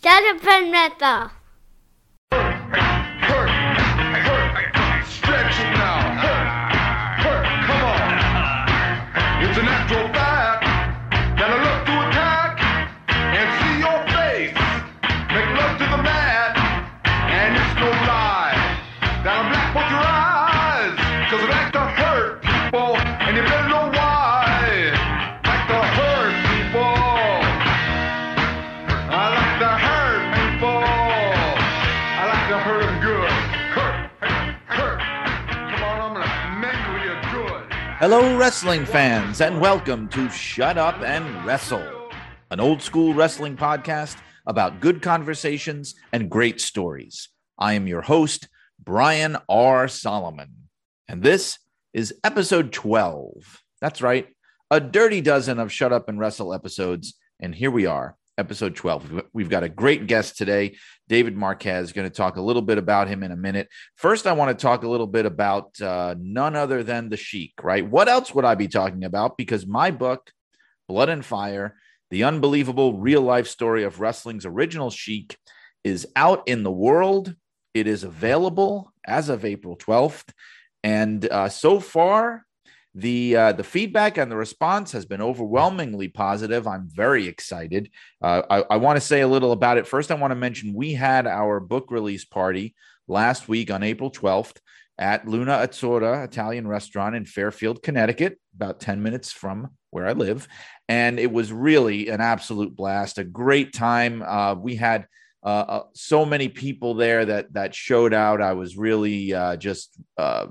Jonathan Meta. Stretch Hello, wrestling fans, and welcome to Shut Up and Wrestle, an old school wrestling podcast about good conversations and great stories. I am your host, Brian R. Solomon, and this is episode 12. That's right, a dirty dozen of Shut Up and Wrestle episodes, and here we are. Episode 12. We've got a great guest today. David Marquez going to talk a little bit about him in a minute. First, I want to talk a little bit about uh, none other than the Sheik, right? What else would I be talking about? Because my book, Blood and Fire, the unbelievable real life story of wrestling's original Sheik, is out in the world. It is available as of April 12th. And uh, so far, the uh, the feedback and the response has been overwhelmingly positive. I'm very excited. Uh, I, I want to say a little about it. First, I want to mention we had our book release party last week on April 12th at Luna Azzurra Italian restaurant in Fairfield, Connecticut, about 10 minutes from where I live. And it was really an absolute blast, a great time. Uh, we had uh, uh, so many people there that that showed out. I was really uh, just uh,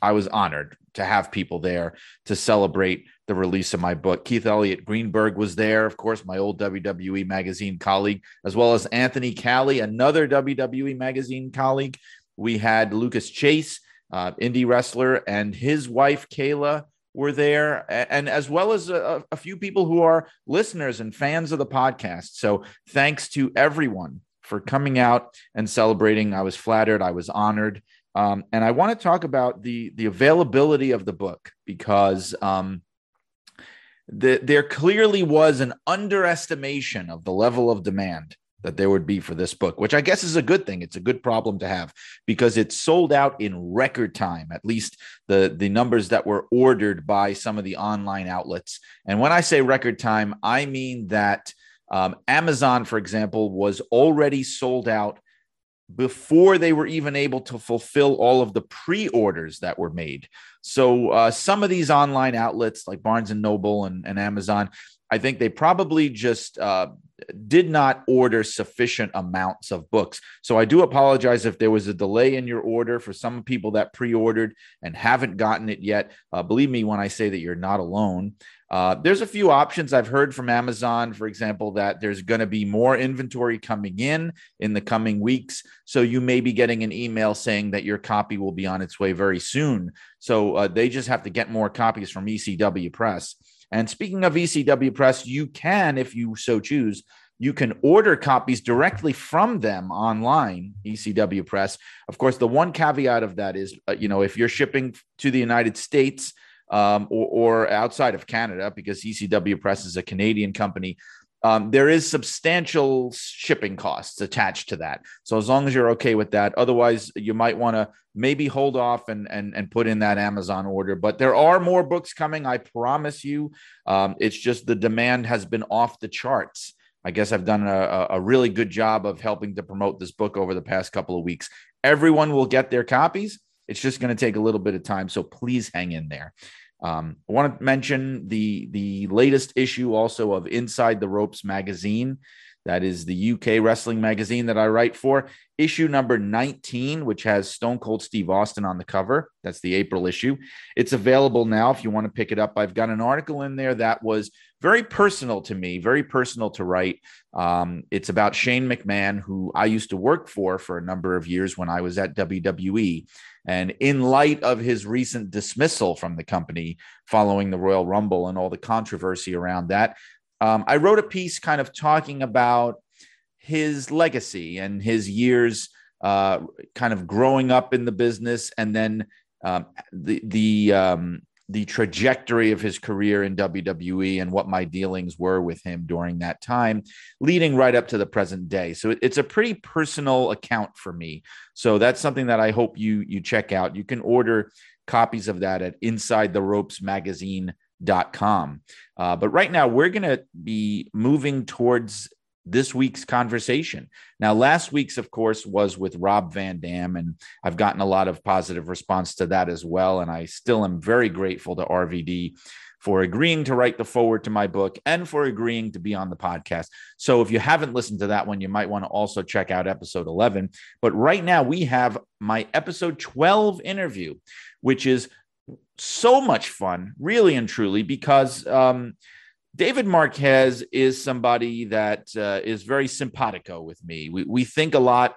I was honored to have people there to celebrate the release of my book. Keith Elliott Greenberg was there, of course, my old WWE magazine colleague, as well as Anthony Callie, another WWE magazine colleague. We had Lucas Chase, uh, indie wrestler, and his wife Kayla were there, and as well as a, a few people who are listeners and fans of the podcast. So thanks to everyone for coming out and celebrating. I was flattered. I was honored. Um, and I want to talk about the the availability of the book because um, the, there clearly was an underestimation of the level of demand that there would be for this book, which I guess is a good thing. It's a good problem to have because it sold out in record time, at least the, the numbers that were ordered by some of the online outlets. And when I say record time, I mean that um, Amazon, for example, was already sold out before they were even able to fulfill all of the pre-orders that were made. So uh, some of these online outlets like Barnes and Noble and, and Amazon, I think they probably just uh, did not order sufficient amounts of books. So I do apologize if there was a delay in your order for some people that pre-ordered and haven't gotten it yet. Uh, believe me when I say that you're not alone. Uh, there's a few options I've heard from Amazon, for example, that there's going to be more inventory coming in in the coming weeks. So you may be getting an email saying that your copy will be on its way very soon. So uh, they just have to get more copies from ECW Press. And speaking of ECW Press, you can, if you so choose, you can order copies directly from them online, ECW Press. Of course, the one caveat of that is, uh, you know, if you're shipping to the United States, um, or, or, outside of Canada, because ECW Press is a Canadian company, um, there is substantial shipping costs attached to that. So as long as you're okay with that, otherwise you might want to maybe hold off and and and put in that Amazon order. But there are more books coming, I promise you. Um, it's just the demand has been off the charts. I guess I've done a, a really good job of helping to promote this book over the past couple of weeks. Everyone will get their copies. It's just going to take a little bit of time, so please hang in there. Um, I want to mention the the latest issue also of Inside the Ropes magazine. That is the UK wrestling magazine that I write for. Issue number 19, which has Stone Cold Steve Austin on the cover. That's the April issue. It's available now if you want to pick it up. I've got an article in there that was very personal to me, very personal to write. Um, it's about Shane McMahon, who I used to work for for a number of years when I was at WWE. And in light of his recent dismissal from the company following the Royal Rumble and all the controversy around that, um, I wrote a piece kind of talking about his legacy and his years uh, kind of growing up in the business and then um, the the um, the trajectory of his career in WWE and what my dealings were with him during that time, leading right up to the present day. So it, it's a pretty personal account for me. So that's something that I hope you you check out. You can order copies of that at Inside the Ropes Magazine.com. Uh, but right now, we're going to be moving towards this week's conversation. Now, last week's, of course, was with Rob Van Dam, and I've gotten a lot of positive response to that as well. And I still am very grateful to RVD for agreeing to write the foreword to my book and for agreeing to be on the podcast. So if you haven't listened to that one, you might want to also check out episode 11. But right now, we have my episode 12 interview, which is so much fun, really and truly, because um, David Marquez is somebody that uh, is very simpatico with me. We, we think a lot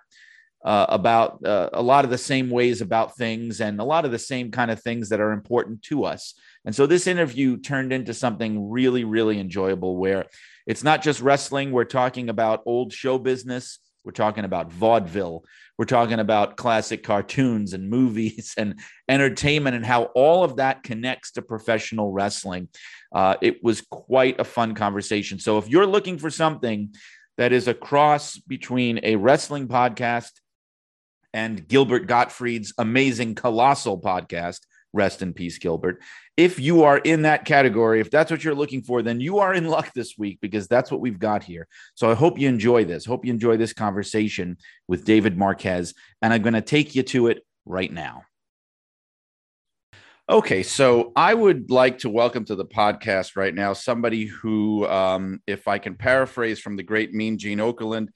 uh, about uh, a lot of the same ways about things and a lot of the same kind of things that are important to us. And so this interview turned into something really, really enjoyable where it's not just wrestling. We're talking about old show business. We're talking about vaudeville. We're talking about classic cartoons and movies and entertainment and how all of that connects to professional wrestling. Uh, it was quite a fun conversation. So if you're looking for something that is a cross between a wrestling podcast and Gilbert Gottfried's amazing colossal podcast, Rest in peace, Gilbert. If you are in that category, if that's what you're looking for, then you are in luck this week because that's what we've got here. So I hope you enjoy this. Hope you enjoy this conversation with David Marquez. And I'm going to take you to it right now. Okay, so I would like to welcome to the podcast right now somebody who, um, if I can paraphrase from the great Mean Gene Okerlund,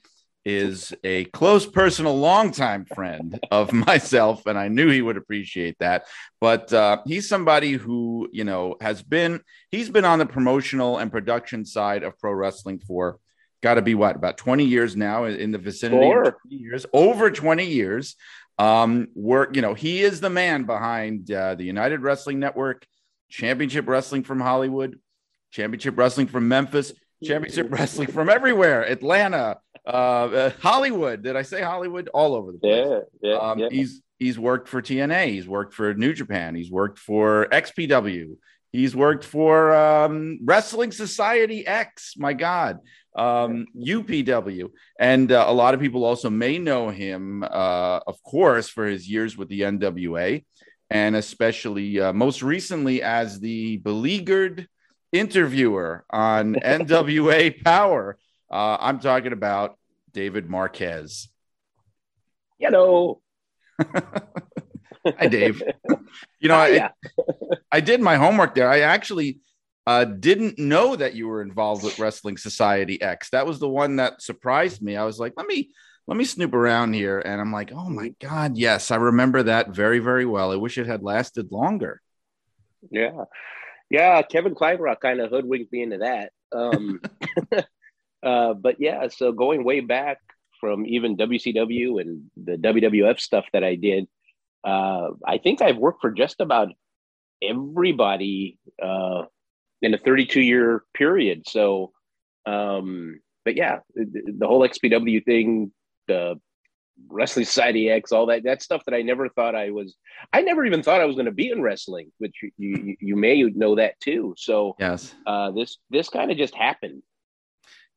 is a close personal longtime friend of myself and i knew he would appreciate that. But uh, he's somebody who you know has been he's been on the promotional and production side of pro wrestling for got to be what about 20 years now in the vicinity 20 years over 20 years um work you know he is the man behind uh, the united wrestling network championship wrestling from hollywood championship wrestling from memphis championship wrestling from everywhere atlanta uh, uh, Hollywood. Did I say Hollywood? All over the place. Yeah, yeah, um, yeah. He's he's worked for TNA. He's worked for New Japan. He's worked for XPW. He's worked for um, Wrestling Society X. My God, um, UPW, and uh, a lot of people also may know him, uh, of course, for his years with the NWA, and especially uh, most recently as the beleaguered interviewer on NWA Power. Uh, I'm talking about David Marquez. Hello. Hi, Dave. You know, I, I did my homework there. I actually uh, didn't know that you were involved with Wrestling Society X. That was the one that surprised me. I was like, let me let me snoop around here, and I'm like, oh my god, yes, I remember that very very well. I wish it had lasted longer. Yeah, yeah. Kevin Kleinrock kind of hoodwinked me into that. Um, Uh, but yeah, so going way back from even WCW and the WWF stuff that I did, uh, I think I've worked for just about everybody uh, in a 32 year period. So, um, but yeah, the, the, whole XPW thing, the Wrestling Society X, all that, that stuff that I never thought I was, I never even thought I was going to be in wrestling, which you, you, you may know that too. So, yes, uh, this, this kind of just happened.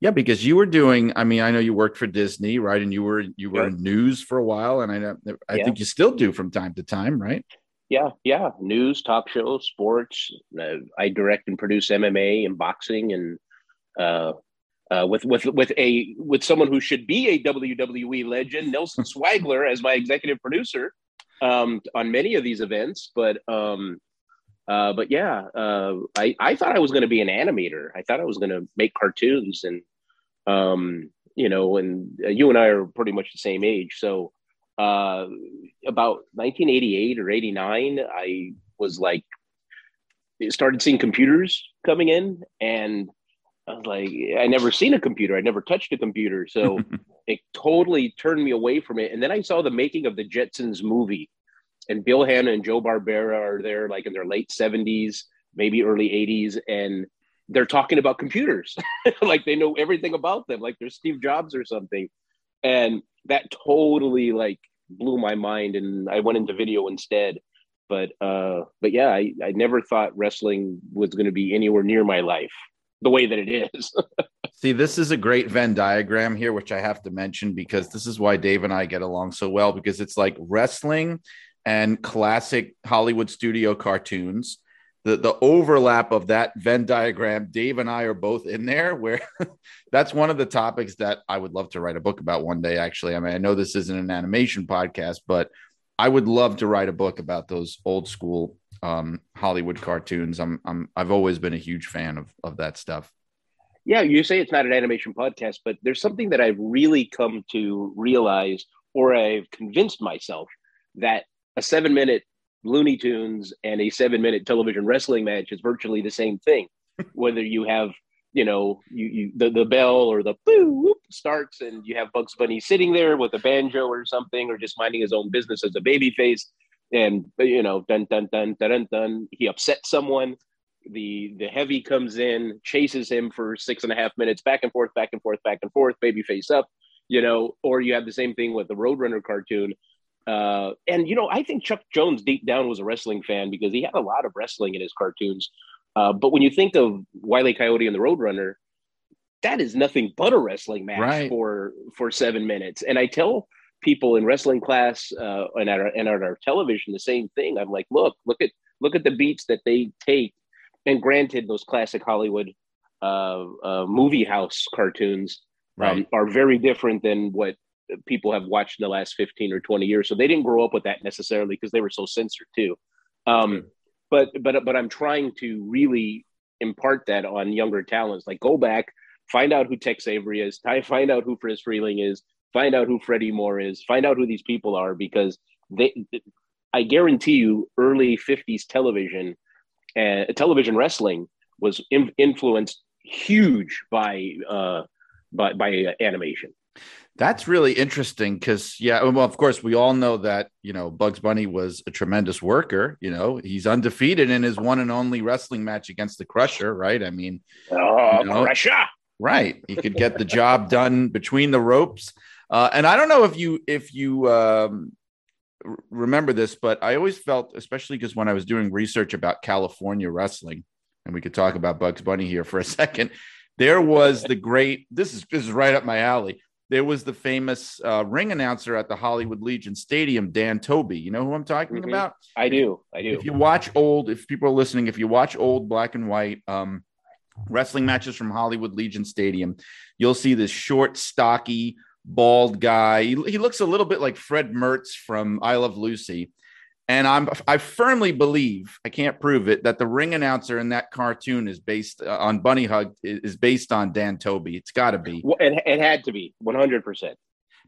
Yeah, because you were doing. I mean, I know you worked for Disney, right? And you were you were yeah. in news for a while, and I know I yeah. think you still do from time to time, right? Yeah, yeah. News, talk shows, sports. Uh, I direct and produce MMA and boxing, and uh, uh, with with with a with someone who should be a WWE legend, Nelson Swagler, as my executive producer um, on many of these events. But um, uh, but yeah, uh, I, I thought I was going to be an animator. I thought I was going to make cartoons and, um, you know, and uh, you and I are pretty much the same age. So uh, about 1988 or 89, I was like, started seeing computers coming in and I was like, I never seen a computer. I never touched a computer. So it totally turned me away from it. And then I saw the making of the Jetsons movie and Bill Hanna and Joe Barbera are there like in their late 70s, maybe early 80s, and they're talking about computers. like they know everything about them, like they're Steve Jobs or something. And that totally like blew my mind. And I went into video instead. but uh, but yeah, I, I never thought wrestling was going to be anywhere near my life the way that it is. See, this is a great Venn diagram here, which I have to mention because this is why Dave and I get along so well because it's like wrestling and classic Hollywood studio cartoons. The, the overlap of that Venn diagram, Dave and I are both in there, where that's one of the topics that I would love to write a book about one day. Actually, I mean, I know this isn't an animation podcast, but I would love to write a book about those old school um, Hollywood cartoons. I'm, I'm, I've always been a huge fan of, of that stuff. Yeah, you say it's not an animation podcast, but there's something that I've really come to realize, or I've convinced myself that a seven minute Looney Tunes and a seven minute television wrestling match is virtually the same thing. Whether you have, you know, you, you the, the bell or the boo starts and you have Bugs Bunny sitting there with a banjo or something, or just minding his own business as a baby face. And, you know, dun, dun, dun, dun, dun, dun, he upsets someone. The the heavy comes in, chases him for six and a half minutes, back and forth, back and forth, back and forth, baby face up, you know, or you have the same thing with the Roadrunner cartoon uh, and you know, I think Chuck Jones deep down was a wrestling fan because he had a lot of wrestling in his cartoons. Uh, but when you think of Wiley Coyote and the Roadrunner, that is nothing but a wrestling match right. for for seven minutes. And I tell people in wrestling class uh, and at our, and at our television the same thing. I'm like, look, look at look at the beats that they take. And granted, those classic Hollywood uh, uh, movie house cartoons um, right. um, are very different than what people have watched in the last 15 or 20 years. So they didn't grow up with that necessarily because they were so censored too. Um, but but but I'm trying to really impart that on younger talents. Like go back, find out who Tex Avery is, find out who Friz Freleng is, find out who Freddie Moore is, find out who these people are because they. I guarantee you, early 50s television, uh, television wrestling was in, influenced huge by uh, by by uh, animation. That's really interesting because, yeah, well, of course, we all know that, you know, Bugs Bunny was a tremendous worker. You know, he's undefeated in his one and only wrestling match against the Crusher, right? I mean, oh, you know, Crusher. Right. He could get the job done between the ropes. Uh, and I don't know if you, if you, um, remember this, but I always felt, especially because when I was doing research about California wrestling, and we could talk about Bugs Bunny here for a second, there was the great, this is, this is right up my alley there was the famous uh, ring announcer at the Hollywood Legion Stadium, Dan Tobey. You know who I'm talking mm-hmm. about? I do. I do. If you watch old, if people are listening, if you watch old black and white um, wrestling matches from Hollywood Legion Stadium, you'll see this short, stocky, bald guy. He, he looks a little bit like Fred Mertz from I Love Lucy. And I'm I firmly believe I can't prove it that the ring announcer in that cartoon is based uh, on Bunny Hug is based on Dan Tobey. It's got to be. Well, it, it had to be 100 percent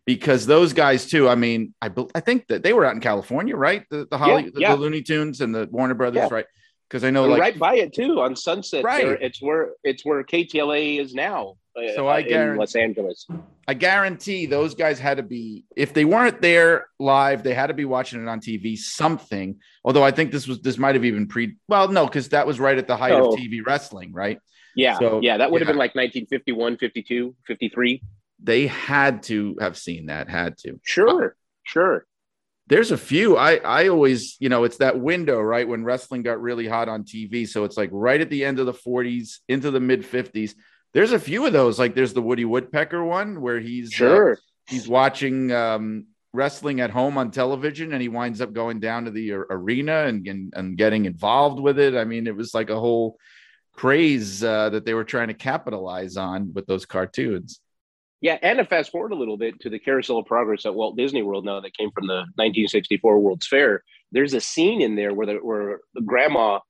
because those guys too. I mean, I I think that they were out in California, right? The the Holly, yeah, the, yeah. the, Looney Tunes and the Warner Brothers, yeah. right? Because I know, like right by it too on Sunset. Right, there, it's where it's where KTLA is now. Uh, so I guarantee Los Angeles. I guarantee those guys had to be if they weren't there live, they had to be watching it on TV. Something. Although I think this was this might have even pre. Well, no, because that was right at the height of TV wrestling, right? Yeah, so, yeah, that would yeah. have been like 1951, 52, 53. They had to have seen that. Had to. Sure, uh, sure. There's a few. I I always, you know, it's that window, right, when wrestling got really hot on TV. So it's like right at the end of the 40s into the mid 50s there's a few of those. Like there's the Woody Woodpecker one where he's uh, sure uh, he's watching um, wrestling at home on television and he winds up going down to the arena and, and, and getting involved with it. I mean, it was like a whole craze uh, that they were trying to capitalize on with those cartoons. Yeah, and to fast forward a little bit to the Carousel of Progress at Walt Disney World now that came from the 1964 World's Fair. There's a scene in there where the, where the grandma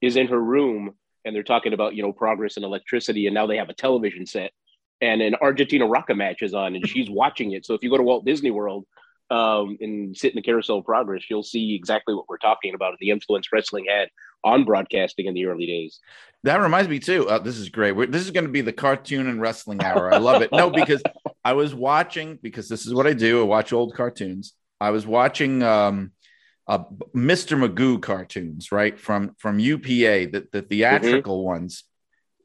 is in her room and they're talking about you know progress and electricity and now they have a television set and an argentina rocca match is on and she's watching it so if you go to walt disney world um, and sit in the carousel of progress you'll see exactly what we're talking about and the influence wrestling had on broadcasting in the early days that reminds me too uh, this is great We're, this is going to be the cartoon and wrestling hour i love it no because i was watching because this is what i do i watch old cartoons i was watching um, uh, Mr. Magoo cartoons, right? From from UPA, the, the theatrical mm-hmm. ones.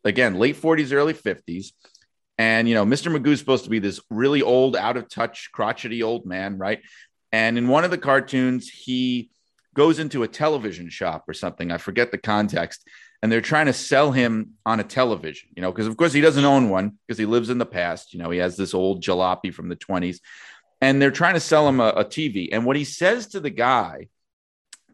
Again, late 40s, early 50s. And you know, Mr. Magoo's supposed to be this really old, out of touch, crotchety old man, right? And in one of the cartoons, he goes into a television shop or something. I forget the context. And they're trying to sell him on a television, you know, because of course he doesn't own one because he lives in the past. You know, he has this old jalopy from the 20s. And they're trying to sell him a, a TV. And what he says to the guy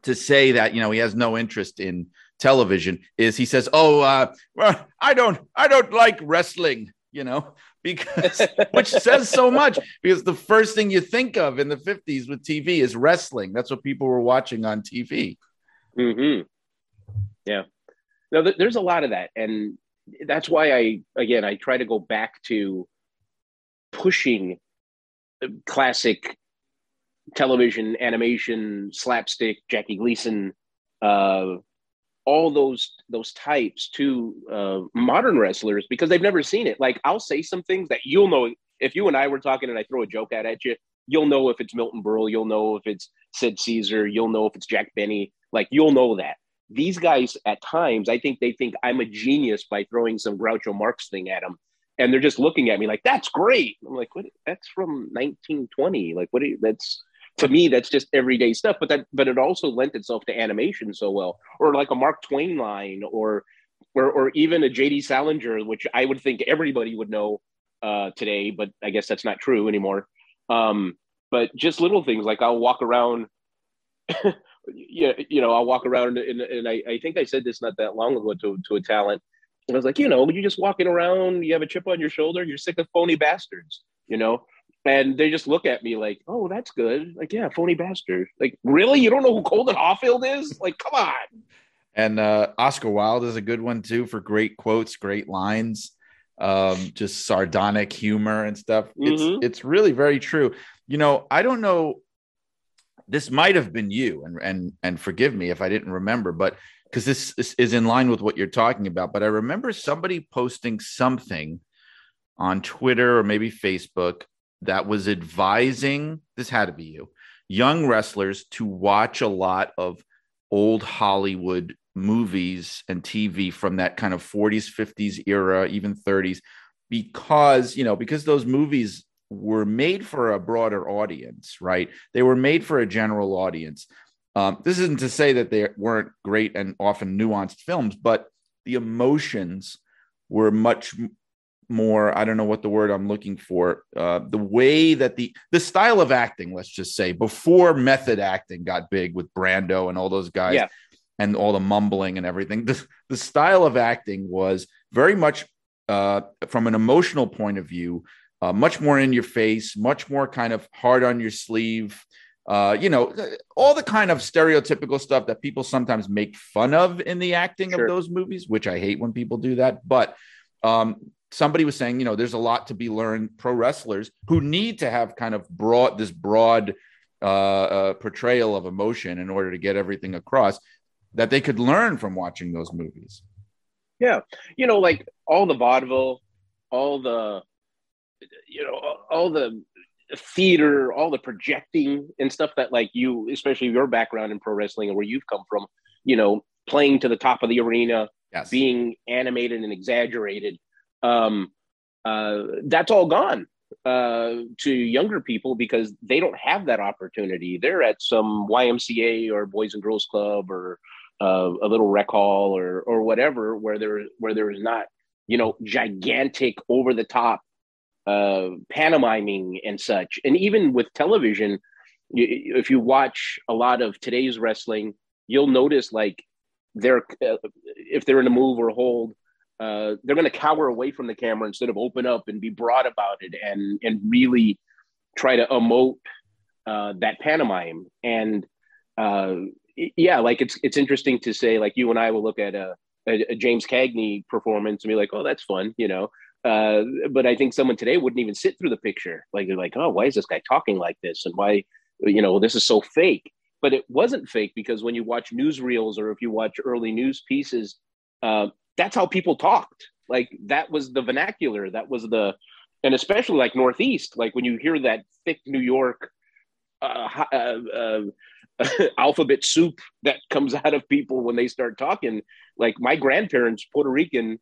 to say that, you know, he has no interest in television is he says, "Oh, uh, well, I don't, I don't like wrestling," you know, because which says so much because the first thing you think of in the 50s with TV is wrestling. That's what people were watching on TV. hmm Yeah. No, th- there's a lot of that. And that's why I, again, I try to go back to pushing classic television, animation, slapstick, Jackie Gleason, uh, all those those types to uh, modern wrestlers because they've never seen it. Like I'll say some things that you'll know if you and I were talking and I throw a joke out at you, you'll know if it's Milton Berle, you'll know if it's Sid Caesar, you'll know if it's Jack Benny. Like you'll know that. These guys at times, I think they think I'm a genius by throwing some Groucho Marx thing at them. And they're just looking at me like, that's great. I'm like, what? That's from 1920. Like, what? You, that's to me that's just everyday stuff but that but it also lent itself to animation so well or like a mark twain line or or, or even a jd salinger which i would think everybody would know uh, today but i guess that's not true anymore. Um, but just little things like i'll walk around yeah you know i'll walk around and, and I, I think i said this not that long ago to, to a talent. And i was like you know you're just walking around you have a chip on your shoulder you're sick of phony bastards you know and they just look at me like, "Oh, that's good." Like, yeah, phony bastard. Like, really? You don't know who Holden Caulfield is? Like, come on. And uh, Oscar Wilde is a good one too for great quotes, great lines, um, just sardonic humor and stuff. Mm-hmm. It's it's really very true. You know, I don't know. This might have been you, and and and forgive me if I didn't remember, but because this, this is in line with what you're talking about. But I remember somebody posting something on Twitter or maybe Facebook that was advising this had to be you young wrestlers to watch a lot of old Hollywood movies and TV from that kind of 40s, 50s era, even 30s, because, you know, because those movies were made for a broader audience, right? They were made for a general audience. Um, this isn't to say that they weren't great and often nuanced films, but the emotions were much more i don't know what the word i'm looking for uh, the way that the the style of acting let's just say before method acting got big with brando and all those guys yeah. and all the mumbling and everything the, the style of acting was very much uh, from an emotional point of view uh, much more in your face much more kind of hard on your sleeve uh, you know, all the kind of stereotypical stuff that people sometimes make fun of in the acting sure. of those movies, which I hate when people do that. But um, somebody was saying, you know, there's a lot to be learned. Pro wrestlers who need to have kind of broad this broad uh, uh, portrayal of emotion in order to get everything across that they could learn from watching those movies. Yeah, you know, like all the vaudeville, all the, you know, all the theater, all the projecting and stuff that like you, especially your background in pro wrestling and where you've come from, you know, playing to the top of the arena, yes. being animated and exaggerated um, uh, that's all gone uh, to younger people because they don't have that opportunity. They're at some YMCA or Boys and Girls Club or uh, a little rec hall or or whatever where there where there is not you know gigantic over the top uh, pantomiming and such. And even with television, if you watch a lot of today's wrestling, you'll notice like they're uh, if they're in a move or hold uh, they're going to cower away from the camera instead of open up and be broad about it and and really try to emote uh, that pantomime. And uh, yeah, like it's it's interesting to say like you and I will look at a, a, a James Cagney performance and be like, oh, that's fun, you know. Uh, but I think someone today wouldn't even sit through the picture. Like they're like, oh, why is this guy talking like this? And why, you know, this is so fake. But it wasn't fake because when you watch newsreels or if you watch early news pieces, uh, that's how people talked. Like that was the vernacular. That was the, and especially like Northeast, like when you hear that thick New York uh, uh, uh, alphabet soup that comes out of people when they start talking. Like my grandparents, Puerto Rican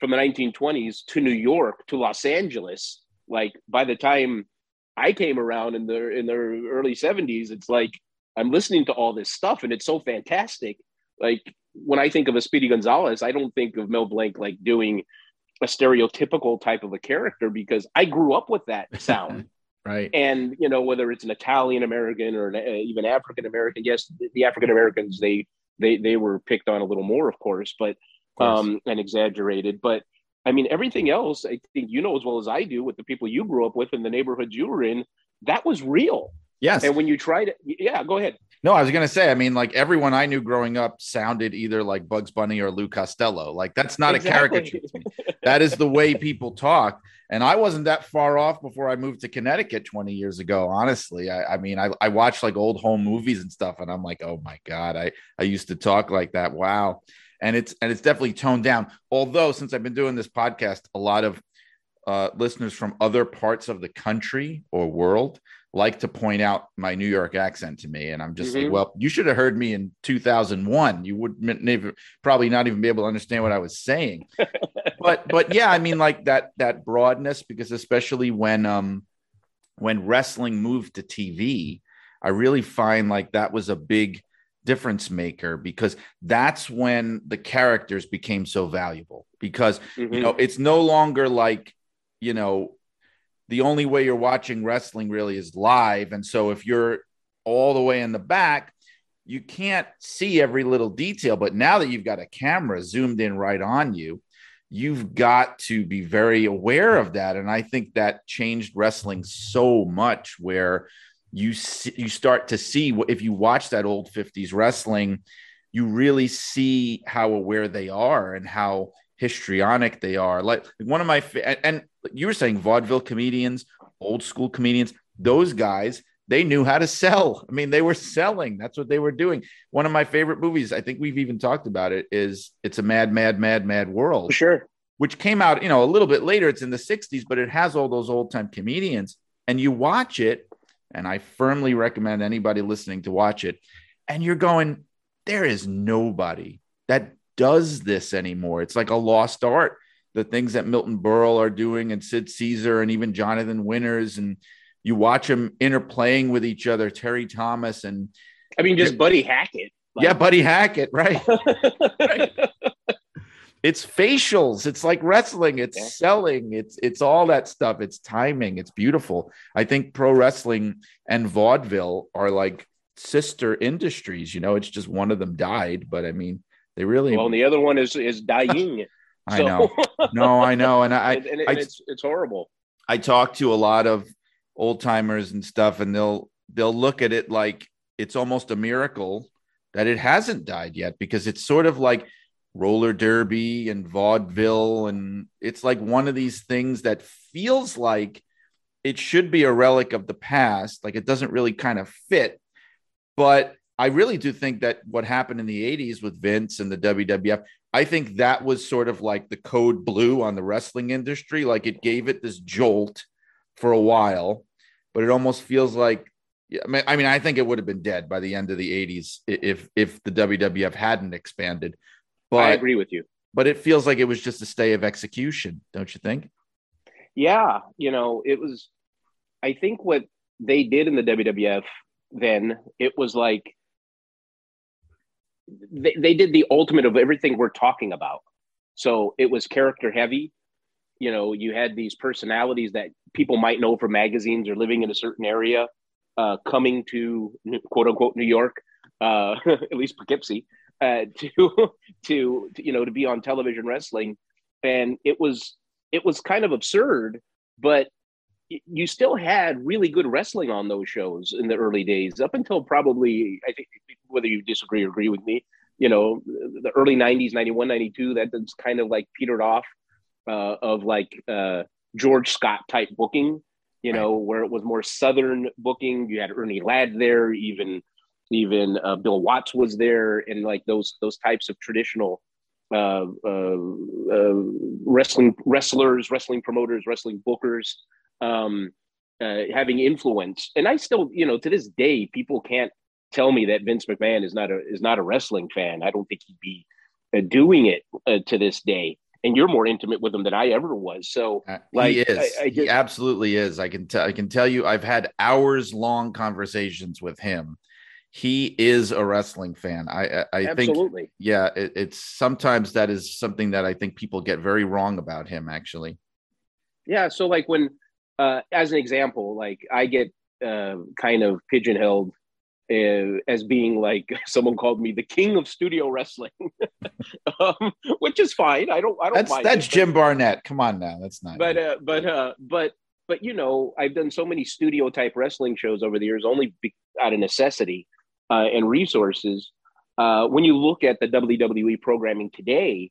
from the 1920s to New York to Los Angeles. Like by the time I came around in the in the early 70s, it's like I'm listening to all this stuff and it's so fantastic. Like when I think of a Speedy Gonzalez, I don't think of Mel Blanc like doing a stereotypical type of a character because I grew up with that sound. right. And you know whether it's an Italian American or an, uh, even African American. Yes, the, the African Americans they they they were picked on a little more, of course, but course. um and exaggerated. But I mean everything else, I think you know as well as I do with the people you grew up with in the neighborhoods you were in, that was real. Yes. And when you try to, yeah, go ahead. No, I was gonna say. I mean, like everyone I knew growing up sounded either like Bugs Bunny or Lou Costello. Like that's not Exactly. a caricature. to me. That is the way people talk. And I wasn't that far off before I moved to Connecticut 20 years ago. Honestly, I, I mean, I, I watched like old home movies and stuff, and I'm like, oh my god, I I used to talk like that. Wow. And it's and it's definitely toned down. Although since I've been doing this podcast, a lot of uh, listeners from other parts of the country or world like to point out my New York accent to me, and I'm just like, Mhm. well, you should have heard me in 2001. You would never, probably not even be able to understand what I was saying. but but yeah, I mean, like that that broadness, because especially when um when wrestling moved to TV, I really find like that was a big difference maker because that's when the characters became so valuable because you Mhm. know it's no longer like you know the only way you're watching wrestling really is live. And so if you're all the way in the back you can't see every little detail. But now that you've got a camera zoomed in right on you you've got to be very aware of that. And i think that changed wrestling so much where you see, you start to see if you watch that old 50s wrestling you really see how aware they are and how histrionic they are like one of my and, and you were saying vaudeville comedians old school comedians those guys they knew how to sell i mean they were selling that's what they were doing one of my favorite movies i think we've even talked about it is it's a mad mad mad mad world sure. which came out, you know, a little bit later. It's in the 60s, but it has all those old time comedians. And you watch it, and I firmly recommend anybody listening to watch it. And you're going, there is nobody that does this anymore. It's like a lost art. The things that Milton Berle are doing and Sid Caesar and even Jonathan Winters, and you watch them interplaying with each other, Terry Thomas and I mean, just Buddy Hackett. yeah, Buddy Hackett, right? yeah. it's facials it's like wrestling it's Yeah. selling it's it's all that stuff it's timing it's beautiful i think pro wrestling and vaudeville are like sister industries you know it's just one of them died but i mean they really well, and the other one is is dying. i know no i know and i and, and, I- and it's it's horrible. I talk to a lot of old timers and stuff, and they'll they'll look at it like it's almost a miracle that it hasn't died yet because it's sort of like roller derby and vaudeville, and it's like one of these things that feels like it should be a relic of the past, like it doesn't really kind of fit. But I really do think that what happened in the 80s with Vince and the WWF, I think that was sort of like the code blue on the wrestling industry. Like it gave it this jolt for a while, but it almost feels like I mean, I mean, I think it would have been dead by the end of the 80s if if the WWF hadn't expanded. But I agree with you. but it feels like it was just a stay of execution, don't you think? Yeah, you know, it was. I think what they did in the WWF then it was like they, they did the ultimate of everything we're talking about. So it was character heavy. You know, you had these personalities that people might know from magazines or living in a certain area, uh, coming to quote unquote New York, uh, at least Poughkeepsie, uh, to, to to you know to be on television wrestling, and it was it was kind of absurd, but you still had really good wrestling on those shows in the early days, up until probably I think whether you disagree or agree with me, you know, the early '90s, '91, '92, that that's kind of like petered off uh, of like uh, George Scott type booking, you know, where it was more Southern booking. You had Ernie Ladd there, even even uh, Bill Watts was there, and like those those types of traditional uh, uh, uh, wrestling wrestlers, wrestling promoters, wrestling bookers um, uh, having influence. And I still, you know, to this day, people can't tell me that Vince McMahon is not a is not a wrestling fan. I don't think he'd be uh, doing it uh, to this day. And you're more intimate with him than I ever was. So Uh, Like, he is. I- I he absolutely is. I can tell. I can tell you. I've had hours long conversations with him. he is a wrestling fan. I I, I think yeah, it, it's sometimes that is something that I think people get very wrong about him. Actually, Yeah. So like when, uh, as an example, like I get uh, kind of pigeonholed uh, as being like someone called me the king of studio wrestling, um, which is fine. I don't. I don't that's that's it, Jim Barnett. Come on now, that's not. But uh, but uh, but but you know, I've done so many studio type wrestling shows over the years, only be, out of necessity uh, and resources. Uh, when you look at the WWE programming today,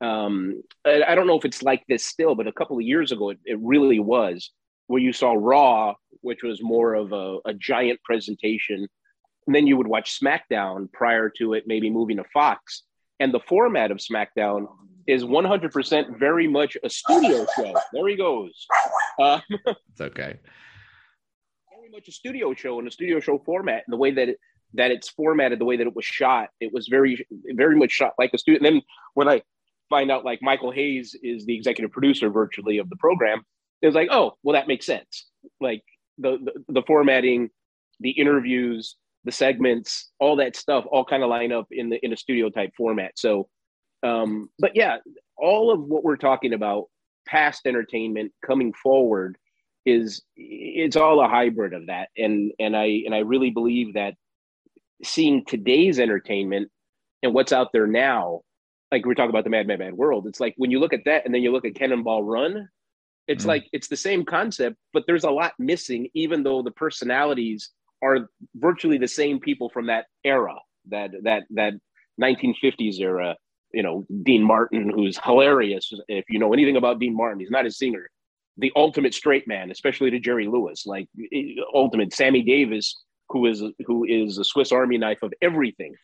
um, I, I don't know if it's like this still, but a couple of years ago, it, it really was where you saw Raw, which was more of a, a giant presentation. And then you would watch SmackDown prior to it, maybe moving to Fox. And the format of SmackDown is 100% very much a studio show. There he goes. Uh, it's okay. very much a studio show and a studio show format and the way that it, that it's formatted, the way that it was shot, it was very, very much shot like a studio. And then when I find out like Michael Hayes is the executive producer virtually of the program, it was like, oh, well, that makes sense. Like the, the, the formatting, the interviews, the segments, all that stuff, all kind of line up in the in a studio type format. So, um, but yeah, all of what we're talking about, past entertainment coming forward, is it's all a hybrid of that. And and I and I really believe that seeing today's entertainment and what's out there now, like we're talking about the Mad Mad Mad World, it's like when you look at that and then you look at Cannonball Run, it's Mhm. like it's the same concept, but there's a lot missing, even though the personalities are virtually the same people from that era, that that that 1950s era. You know, Dean Martin, who's hilarious. If you know anything about Dean Martin, he's not a singer. The ultimate straight man, especially to Jerry Lewis, like ultimate Sammy Davis, who is who is a Swiss Army knife of everything.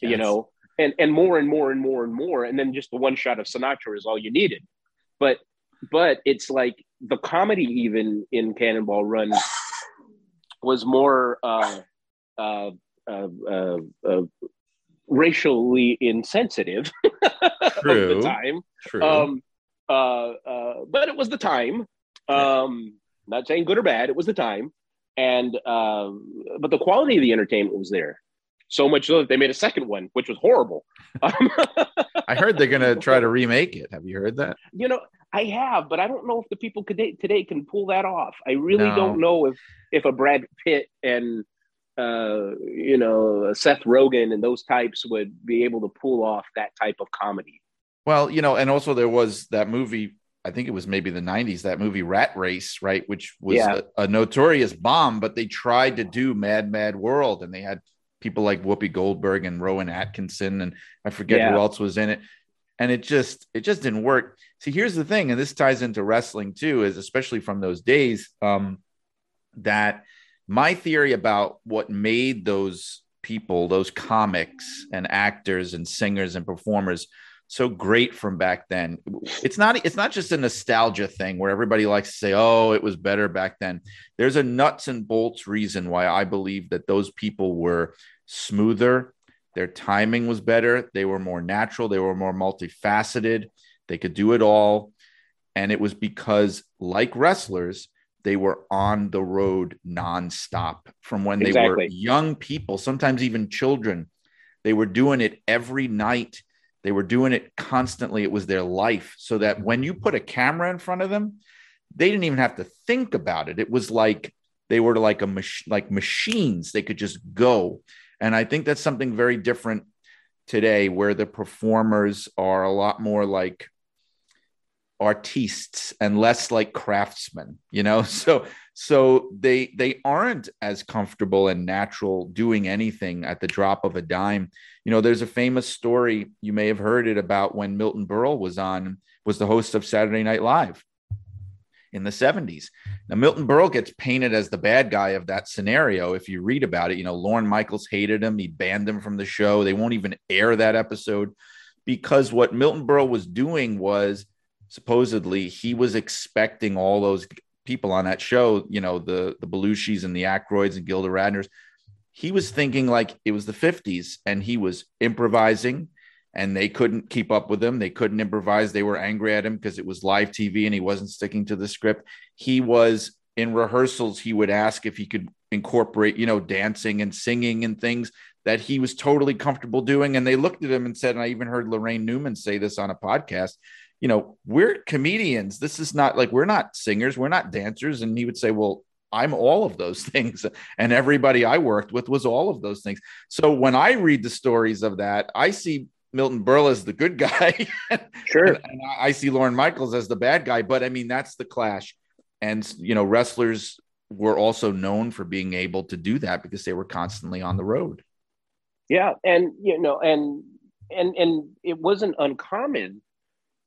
You know, and and more and more and more and more, and then just the one shot of Sinatra is all you needed. But but it's like the comedy even in Cannonball Run was more uh, uh, uh, uh, uh, racially insensitive of True. the time. True. Um, uh, uh, but it was the time. Um, not saying good or bad. It was the time, and uh, but the quality of the entertainment was there. So much so that they made a second one, which was horrible. Um, I heard they're gonna try to remake it. Have you heard that? you know, I have, but I don't know if the people today today can pull that off. I really No. don't know if if a Brad Pitt and uh, you know Seth Rogen and those types would be able to pull off that type of comedy. Well, you know, and also there was that movie. I think it was maybe the '90s. That movie Rat Race, right, which was Yeah. a, a notorious bomb. But they tried to do Mad Mad World, and they had people like Whoopi Goldberg and Rowan Atkinson, and I forget Yeah. who else was in it. And it just it just didn't work. See, here's the thing, and this ties into wrestling too, is especially from those days. Um, that my theory about what made those people, those comics and actors and singers and performers so great from back then. It's not it's not just a nostalgia thing where everybody likes to say, "Oh, it was better back then." There's a nuts and bolts reason why I believe that those people were smoother, their timing was better, they were more natural, they were more multifaceted, they could do it all, and it was because like wrestlers, they were on the road nonstop from when they were young people, sometimes even children. They were doing it every night. They were doing it constantly. It was their life. So that when you put a camera in front of them, they didn't even have to think about it. It was like they were like a mach- like machines. They could just go. And I think that's something very different today, where the performers are a lot more like artistes and less like craftsmen you know? So so they they aren't as comfortable and natural doing anything at the drop of a dime. You know there's a famous story you may have heard it about when milton berle was on was the host of saturday night live in the 70s now milton berle gets painted as the bad guy of that scenario if you read about it. You know lorne michaels hated him. He banned him from the show. They won't even air that episode because what milton berle was doing was supposedly he was expecting all those people on that show, you know, the the Belushis and the Aykroyds and Gilda Radners. He was thinking like it was the 50s and he was improvising and they couldn't keep up with him. They couldn't improvise. They were angry at him because it was live TV and he wasn't sticking to the script. He was in rehearsals he would ask if he could incorporate, you know, dancing and singing and things that he was totally comfortable doing. And they looked at him and said, and I even heard Laraine Newman say this on a podcast, you know, we're comedians. This is not like we're not singers, we're not dancers. And he would say, Well, I'm all of those things. And everybody I worked with was all of those things. So when I read the stories of that, I see Milton Berle as the good guy. Sure. and, and I see Lorne Michaels as the bad guy. But I mean, that's the clash. And, you know, wrestlers were also known for being able to do that because they were constantly on the road. Yeah. And, you know, and, and, and it wasn't uncommon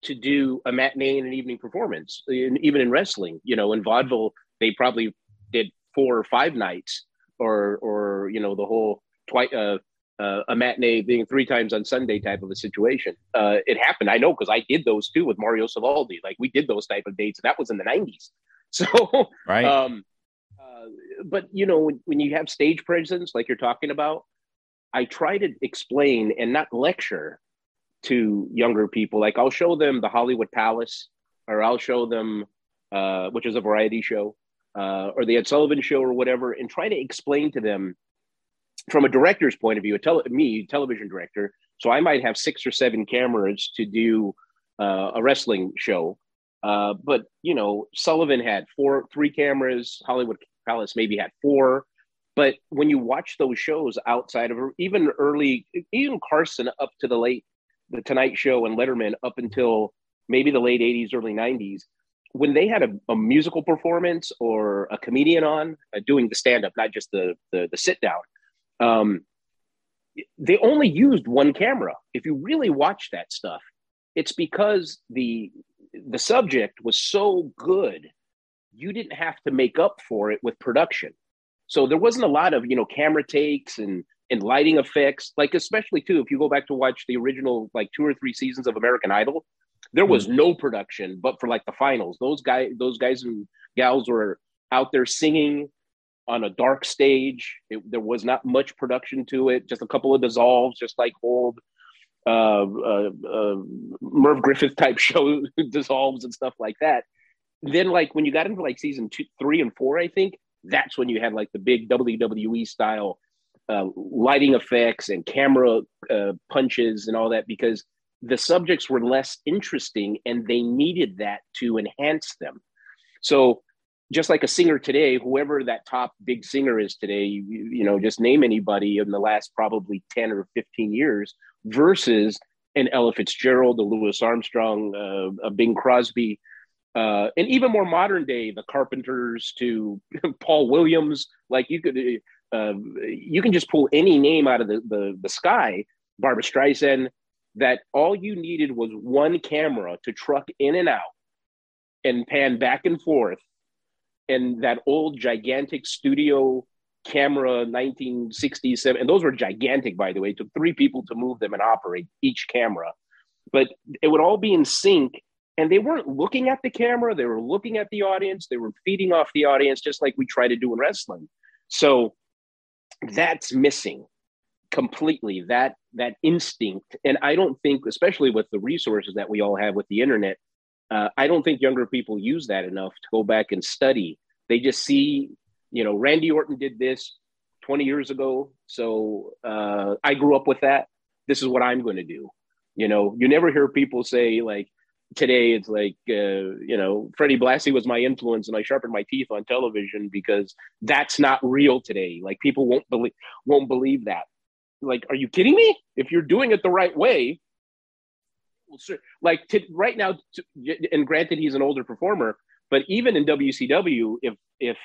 to do a matinee and an evening performance, even in wrestling. You know, in vaudeville, they probably did four or five nights, or or you know the whole twice uh, uh, a matinee being three times on Sunday type of a situation. Uh, it happened, I know, because I did those too with Mario Savoldi. Like we did those type of dates, and that was in the '90s. So, right. Um, uh, but you know, when, when you have stage presence, like you're talking about, I try to explain and not lecture to younger people. Like I'll show them the Hollywood Palace, or I'll show them, uh, which is a variety show, uh, or the Ed Sullivan Show, or whatever, and try to explain to them from a director's point of view, a tele- me, television director. So I might have six or seven cameras to do uh, a wrestling show, uh, but you know, Sullivan had four, three cameras. Hollywood Palace maybe had four. But when you watch those shows outside of even early, even Carson up to the late the Tonight Show and Letterman up until maybe the late 80s, early 90s, when they had a, a musical performance or a comedian on uh, doing the stand up, not just the, the, the sit down, um, they only used one camera. If you really watch that stuff, it's because the the subject was so good, you didn't have to make up for it with production. So there wasn't a lot of you know camera takes and and lighting effects like especially too if you go back to watch the original like two or three seasons of american idol there was mm-hmm. no production but for like the finals those guys those guys and gals were out there singing on a dark stage it, there was not much production to it just a couple of dissolves just like old uh, uh, uh, merv griffin type show dissolves and stuff like that then like when you got into like season two three and four i think that's when you had like the big wwe style uh, lighting effects and camera uh, punches and all that because the subjects were less interesting and they needed that to enhance them. So, just like a singer today, whoever that top big singer is today, you, you know, just name anybody in the last probably 10 or 15 years versus an Ella Fitzgerald, a Louis Armstrong, uh, a Bing Crosby, uh, and even more modern day, the Carpenters to Paul Williams. Like you could, um, you can just pull any name out of the, the, the sky, Barbra Streisand, that all you needed was one camera to truck in and out and pan back and forth. And that old gigantic studio camera 1967, and those were gigantic, by the way. It took three people to move them and operate each camera. But it would all be in sync. And they weren't looking at the camera, they were looking at the audience, they were feeding off the audience, just like we try to do in wrestling. So that's missing completely that that instinct and i don't think especially with the resources that we all have with the internet uh, i don't think younger people use that enough to go back and study they just see you know randy orton did this 20 years ago. So uh, i grew up with that. This is what i'm going to do. You know you never hear people say like today it's like uh, you know freddie blassie was my influence and i sharpened my teeth on television because that's not real today. Like people won't believe won't believe that. Like are you kidding me? If you're doing it the right way like to, right now to, and granted he's an older performer but even in wcw if if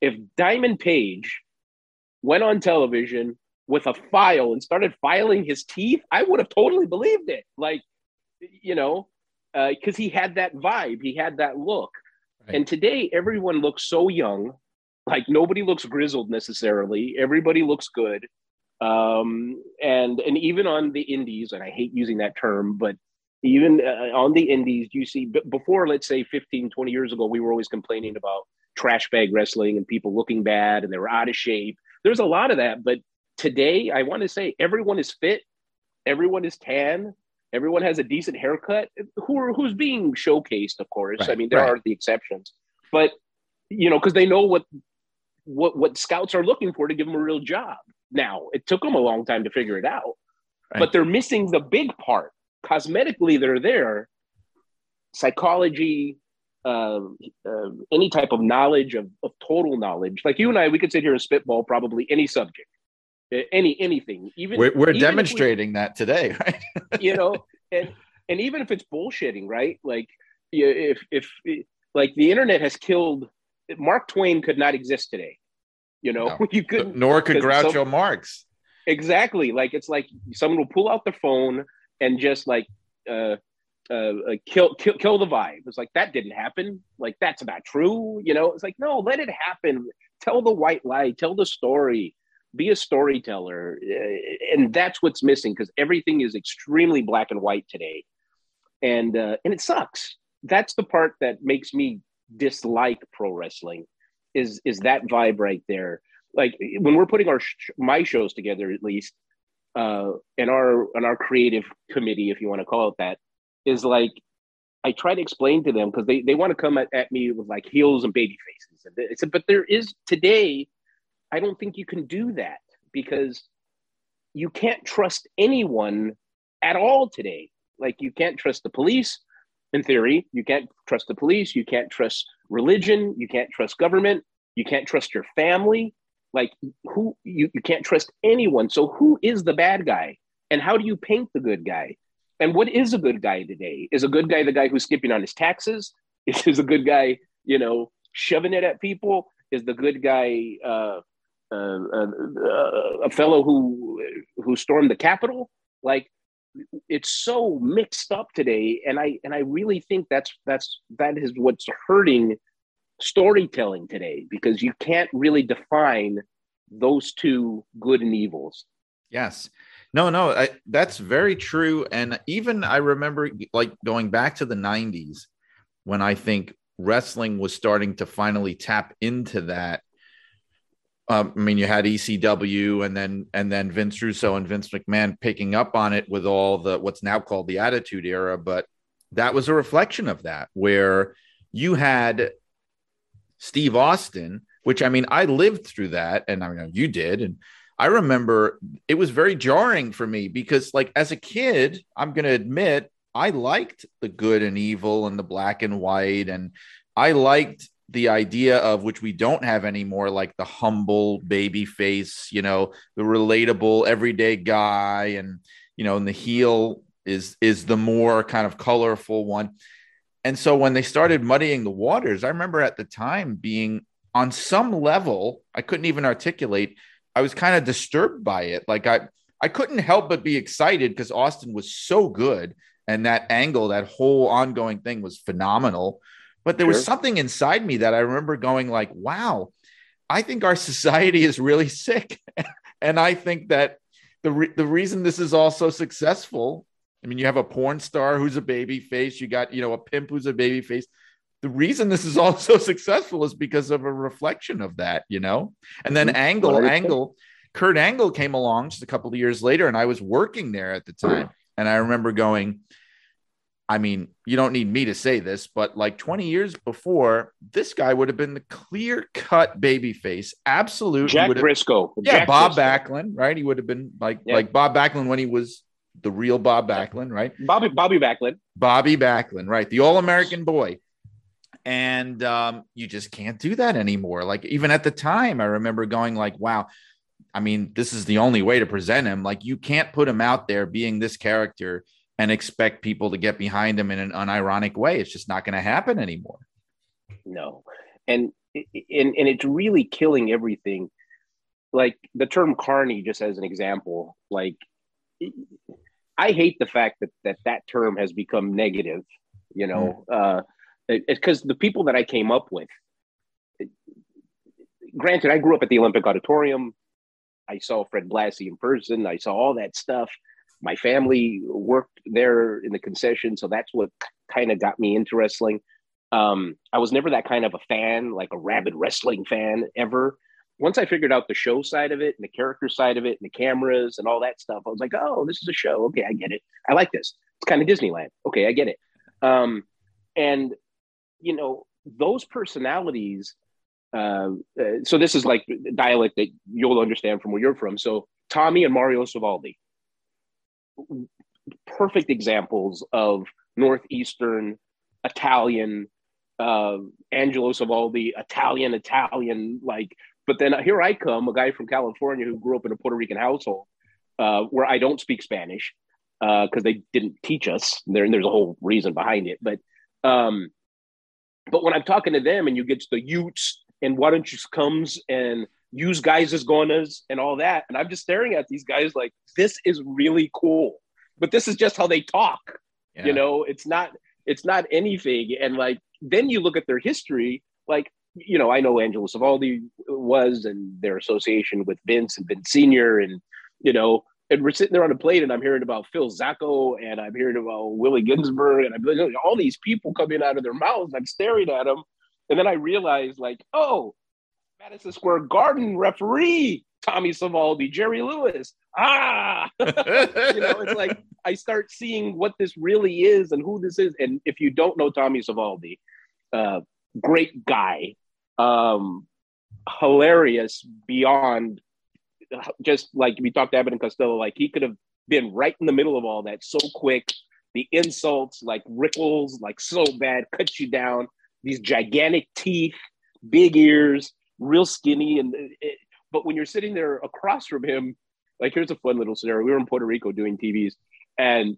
if diamond page went on television with a file and started filing his teeth i would have totally believed it like you know because uh, he had that vibe, he had that look. Right. And today, everyone looks so young, like nobody looks grizzled necessarily. Everybody looks good, um, and and even on the indies, and I hate using that term, but even uh, on the indies, you see before, let's say 15, 20 years ago, we were always complaining about trash bag wrestling and people looking bad and they were out of shape. There's a lot of that, but today, I want to say everyone is fit, everyone is tan, everyone has a decent haircut. Who are, who's being showcased, of course. Right, I mean, there right. are the exceptions, but you know, because they know what what what scouts are looking for to give them a real job. Now, it took them a long time to figure it out, Right. but they're missing the big part. Cosmetically, they're there. Psychology, uh, uh, any type of knowledge of, of total knowledge. Like you and I, we could sit here and spitball probably any subject, any anything. Even We're, we're even if we- demonstrating that today, right? you know, and and even if it's bullshitting, right? Like, if if like the internet has killed Mark Twain could not exist today. You know, No. you couldn't Nor could Groucho some- Marx. exactly like it's like someone will pull out their phone and just like uh, uh, uh kill kill kill the vibe. It's like that didn't happen. Like that's not true. You know, it's like no, let it happen. Tell the white lie. Tell the story. Be a storyteller, Uh, and that's what's missing because everything is extremely black and white today, and uh, and it sucks. That's the part that makes me dislike pro wrestling. Is is that vibe right there? Like when we're putting our sh- my shows together, at least uh, and our and our creative committee, if you want to call it that, is like I try to explain to them because they, they want to come at, at me with like heels and baby faces. And I said, but there is today, I don't think you can do that because you can't trust anyone at all today. Like you can't trust the police in theory. You can't trust the police. You can't trust religion. You can't trust government. You can't trust your family. Like who you, you can't trust anyone. So who is the bad guy? And how do you paint the good guy? And what is a good guy today? Is a good guy the guy who's skipping on his taxes? Is, is a good guy, you know, shoving it at people? Is the good guy uh, uh, uh, a fellow who who stormed the Capitol? Like it's so mixed up today, and I and I really think that's that's that is what's hurting storytelling today because you can't really define those two good and evils. Yes. No, no, I, that's very true. And even I remember like going back to the 90s when I think wrestling was starting to finally tap into that. Um, I mean, you had ECW and then and then Vince Russo and Vince McMahon picking up on it with all the what's now called the Attitude Era, but that was a reflection of that, where you had Steve Austin, which I mean, I lived through that, and I mean, you did, and I remember it was very jarring for me because, like, as a kid, I'm going to admit I liked the good and evil and the black and white, and I liked the idea of which we don't have anymore, like the humble baby face, you know, the relatable everyday guy, and you know, and the heel is is the more kind of colorful one. And so when they started muddying the waters, I remember at the time being on some level, I couldn't even articulate. I was kind of disturbed by it. Like I, I couldn't help but be excited because Austin was so good, and that angle, that whole ongoing thing was phenomenal. But there was something inside me that I remember going like, "Wow, I think our society is really sick," and I think that the re- the reason this is all so successful. I mean, you have a porn star who's a baby face. You got you know a pimp who's a baby face. The reason this is all so successful is because of a reflection of that, you know. And then Mhm. Angle, 100%. Angle, Kurt Angle came along just a couple of years later, and I was working there at the time, and I remember going. I mean, you don't need me to say this, but like 20 years before, this guy would have been the clear cut baby face. Absolute. Jack Brisco. yeah, Jack Bob Brisco. Backlund, right? He would have been like Yeah. like Bob Backlund when he was the real Bob Backlund, right? Bobby Bobby Backlund. Bobby Backlund, right? The All American boy. And um, you just can't do that anymore. Like even at the time, I remember going like, "Wow, I mean, this is the only way to present him. Like you can't put him out there being this character and expect people to get behind him in an unironic way. It's just not going to happen anymore." No, and and and it's really killing everything. Like the term "carny," just as an example. Like, I hate the fact that that that term has become negative. You know, uh, because the people that I came up with. Granted, I grew up at the Olympic Auditorium. I saw Fred Blassie in person. I saw all that stuff. My family worked there in the concession, so that's what kind of got me into wrestling. Um, I was never that kind of a fan, like a rabid wrestling fan ever. Once I figured out the show side of it and the character side of it and the cameras and all that stuff, I was like, oh, this is a show. Okay, I get it. I like this. It's kind of Disneyland. Okay, I get it. Um, and you know, those personalities uh, uh, so this is like dialect that you'll understand from where you're from. So Tommy and Mario Savoldi, perfect examples of northeastern Italian. Uh, Angelo Savoldi, Italian, Italian, like. But then here I come, a guy from California who grew up in a Puerto Rican household, uh, where I don't speak Spanish because uh, they didn't teach us. There, there's a whole reason behind it, but um, but when I'm talking to them and you get to the Utes and why don't you comes and use guys as gonas and all that, and I'm just staring at these guys like this is really cool, but this is just how they talk. Yeah. You know, it's not it's not anything. And like then you look at their history, like you know, I know Angelo Savoldi was and their association with Vince and Vince Senior, and you know, and we're sitting there on a plate and I'm hearing about Phil Zacko and I'm hearing about Willie Gilzenberg and I'm all these people coming out of their mouths. I'm staring at them. And then I realized like, oh, Madison Square Garden referee, Tommy Savoldi, Jerry Lewis. Ah, you know, it's like I start seeing what this really is and who this is. And if you don't know Tommy Savoldi, uh, great guy, um, hilarious beyond just like we talked to and Costello, like he could have been right in the middle of all that so quick. The insults, like Rickles, like so bad, cut you down. These gigantic teeth, big ears, real skinny, and it, but when you're sitting there across from him, like here's a fun little scenario. We were in Puerto Rico doing TVs, and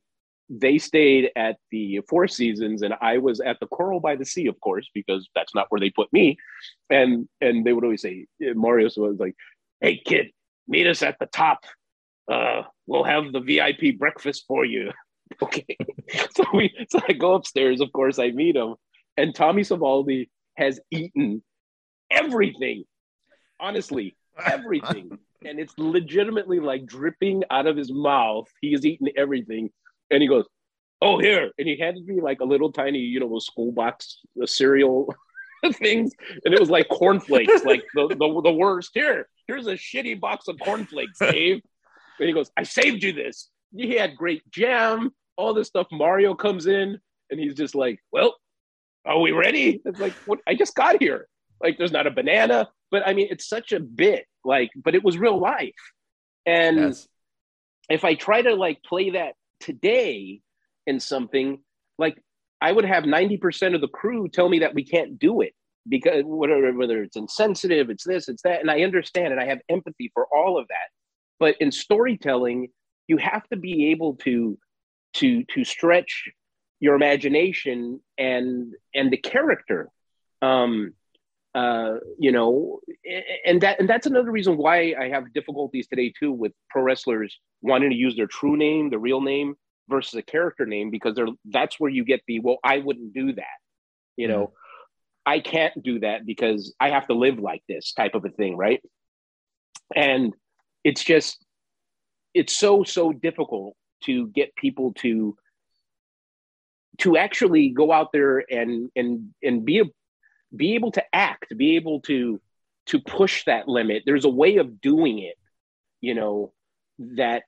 they stayed at the Four Seasons, and I was at the Coral by the Sea, of course, because that's not where they put me. And and they would always say, Mario was like, "Hey kid, meet us at the top. Uh, we'll have the VIP breakfast for you. okay. so we so I go upstairs, of course, I meet him, and Tommy Savoldi has eaten everything. Honestly, everything. and it's legitimately like dripping out of his mouth. He has eaten everything. And he goes, Oh, here. And he handed me like a little tiny, you know, those school box the cereal things. And it was like cornflakes, like the, the, the worst. Here, here's a shitty box of cornflakes, Dave. and he goes, I saved you this. He had great jam, all this stuff. Mario comes in and he's just like, Well, are we ready? It's like, what I just got here. Like, there's not a banana, but I mean, it's such a bit, like, but it was real life. And yes. if I try to like play that today in something, like I would have 90% of the crew tell me that we can't do it because whatever, whether it's insensitive, it's this, it's that. And I understand and I have empathy for all of that. But in storytelling, you have to be able to to to stretch your imagination and and the character. Um uh, you know, and that and that's another reason why I have difficulties today too with pro wrestlers wanting to use their true name, the real name, versus a character name because they're that's where you get the well, I wouldn't do that. You know, mm. I can't do that because I have to live like this type of a thing, right? And it's just it's so so difficult to get people to to actually go out there and and and be a, be able to act be able to to push that limit. There's a way of doing it you know that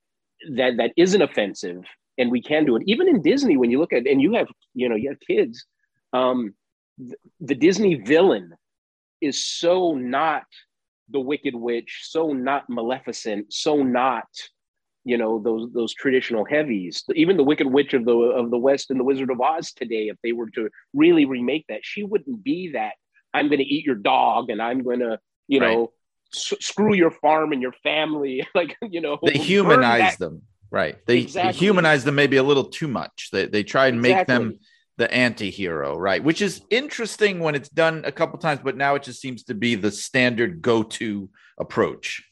that that isn't offensive and we can do it. Even in disney when you look at and you have you know you have kids um the Disney villain is so not the Wicked Witch, so not Maleficent, so not you know those those traditional heavies. Even the Wicked Witch of the of the West and the Wizard of Oz today, if they were to really remake that, she wouldn't be that. I'm going to eat your dog, and I'm going to you right. know s- screw your farm and your family. like you know, they humanize them, right? They, exactly. they humanize them maybe a little too much. They they try and exactly. make them the anti-hero right which is interesting when it's done a couple times but now it just seems to be the standard go-to approach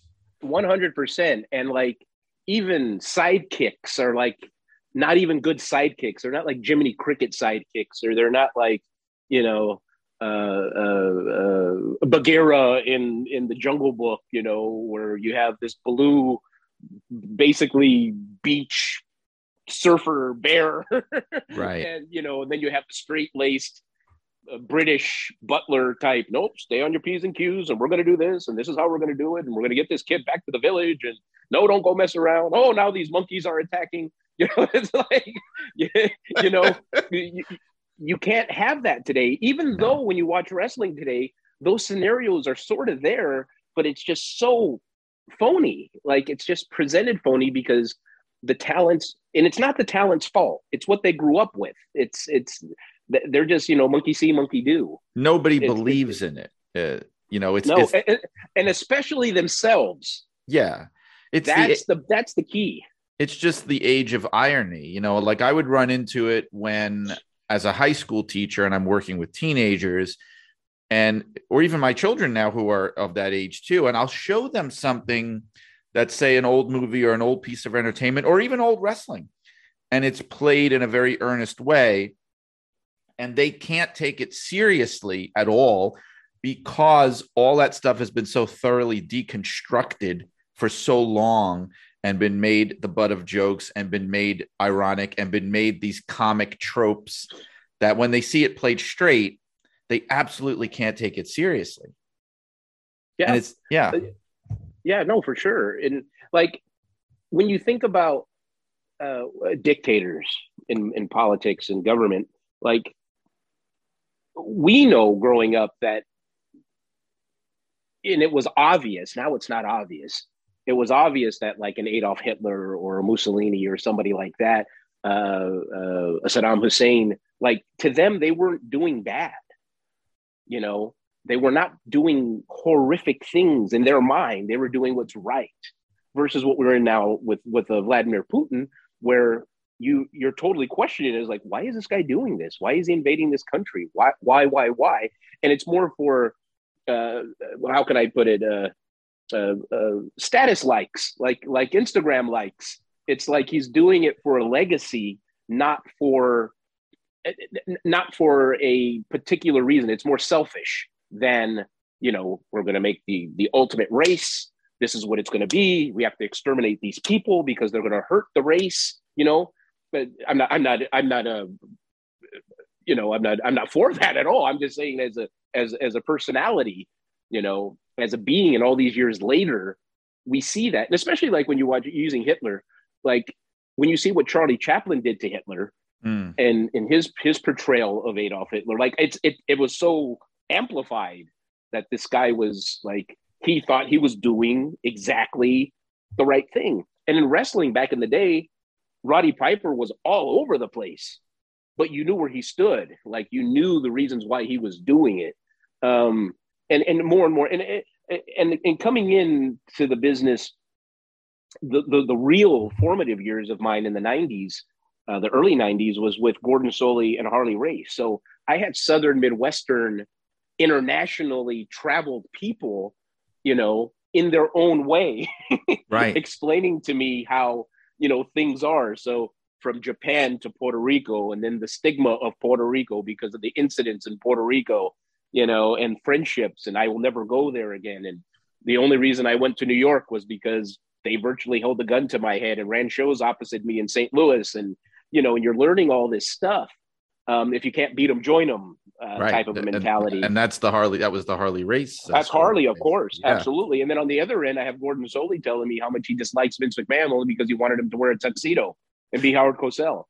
100% and like even sidekicks are like not even good sidekicks. They're not like jiminy cricket sidekicks or they're not like you know uh, uh, uh, Bagheera in in the Jungle Book, you know, where you have this blue, basically beach surfer bear. Right. And you know and then you have the straight laced uh, british butler type. Nope stay on your p's and q's and we're going to do this and this is how we're going to do it and we're going to get this kid back to the village and no don't go mess around oh now these monkeys are attacking you know it's like you, you know you, you, can't have that today even though when you watch wrestling today those scenarios are sort of there, but it's just so phony. Like it's just presented phony because the talents, and it's not the talent's fault. It's what they grew up with. It's it's they're just you know monkey see, monkey do. Nobody It's- believes in it. Uh, you know, it's, No, it's and, and especially themselves. yeah. It's the, That's the that's the key. it's just the age of irony you know like i would run into it when as a high school teacher and i'm working with teenagers and or even my children now who are of that age too and i'll show them something that's say an old movie or an old piece of entertainment or even old wrestling and it's played in a very earnest way and they can't take it seriously at all because all that stuff has been so thoroughly deconstructed for so long and been made the butt of jokes and been made ironic and been made these comic tropes that when they see it played straight, they absolutely can't take it seriously. Yeah. And it's yeah, Yeah, no, for sure. And like when you think about uh, dictators in, in politics and government, like we know growing up that, and it was obvious. Now it's not obvious. It was obvious that like an Adolf Hitler or a Mussolini or somebody like that, uh, uh, a Saddam Hussein, like to them they weren't doing bad. You know, they were not doing horrific things in their mind. They were doing what's right versus what we're in now with with uh, Vladimir Putin, where you you're totally questioning is like, why is this guy doing this? Why is he invading this country? Why why why why? And it's more for uh, how can I put it? Uh, uh, uh, status likes, like like Instagram likes. It's like he's doing it for a legacy, not for not for a particular reason. It's more selfish than you know. We're going to make the the ultimate race. This is what it's going to be. We have to exterminate these people because they're going to hurt the race. You know, but I'm not. I'm not. I'm not a. You know, I'm not. I'm not for that at all. I'm just saying as a as as a personality. You know, as a being, and all these years later, we see that, and especially like when you watch using Hitler, like when you see what Charlie Chaplin did to Hitler, Mm. and in his his portrayal of Adolf Hitler, like it's it it was so amplified that this guy was like he thought he was doing exactly the right thing. And in wrestling back in the day, Roddy Piper was all over the place, but you knew where he stood. Like you knew the reasons why he was doing it. Um, and and more and more and and and coming in to the business, the the, the real formative years of mine in the '90s uh, the early 90s was with Gordon Solie and Harley Race. So I had Southern Midwestern internationally traveled people, you know, in their own way, Right. explaining to me how, you know, things are. So from Japan to Puerto Rico and then the stigma of Puerto Rico because of the incidents in Puerto Rico, you know, and friendships. And I will never go there again. And the only reason I went to New York was because they virtually held a gun to my head and ran shows opposite me in St. Louis. And, you know, and you're learning all this stuff. Um, if you can't beat them, join them uh, right. type of And- mentality. And, that's the Harley. That was the Harley race. uh, That's. Harley, of course, Yeah. absolutely. And then on the other end, I have Gordon Solie telling me how much he dislikes Vince McMahon only because he wanted him to wear a tuxedo and be Howard Cosell.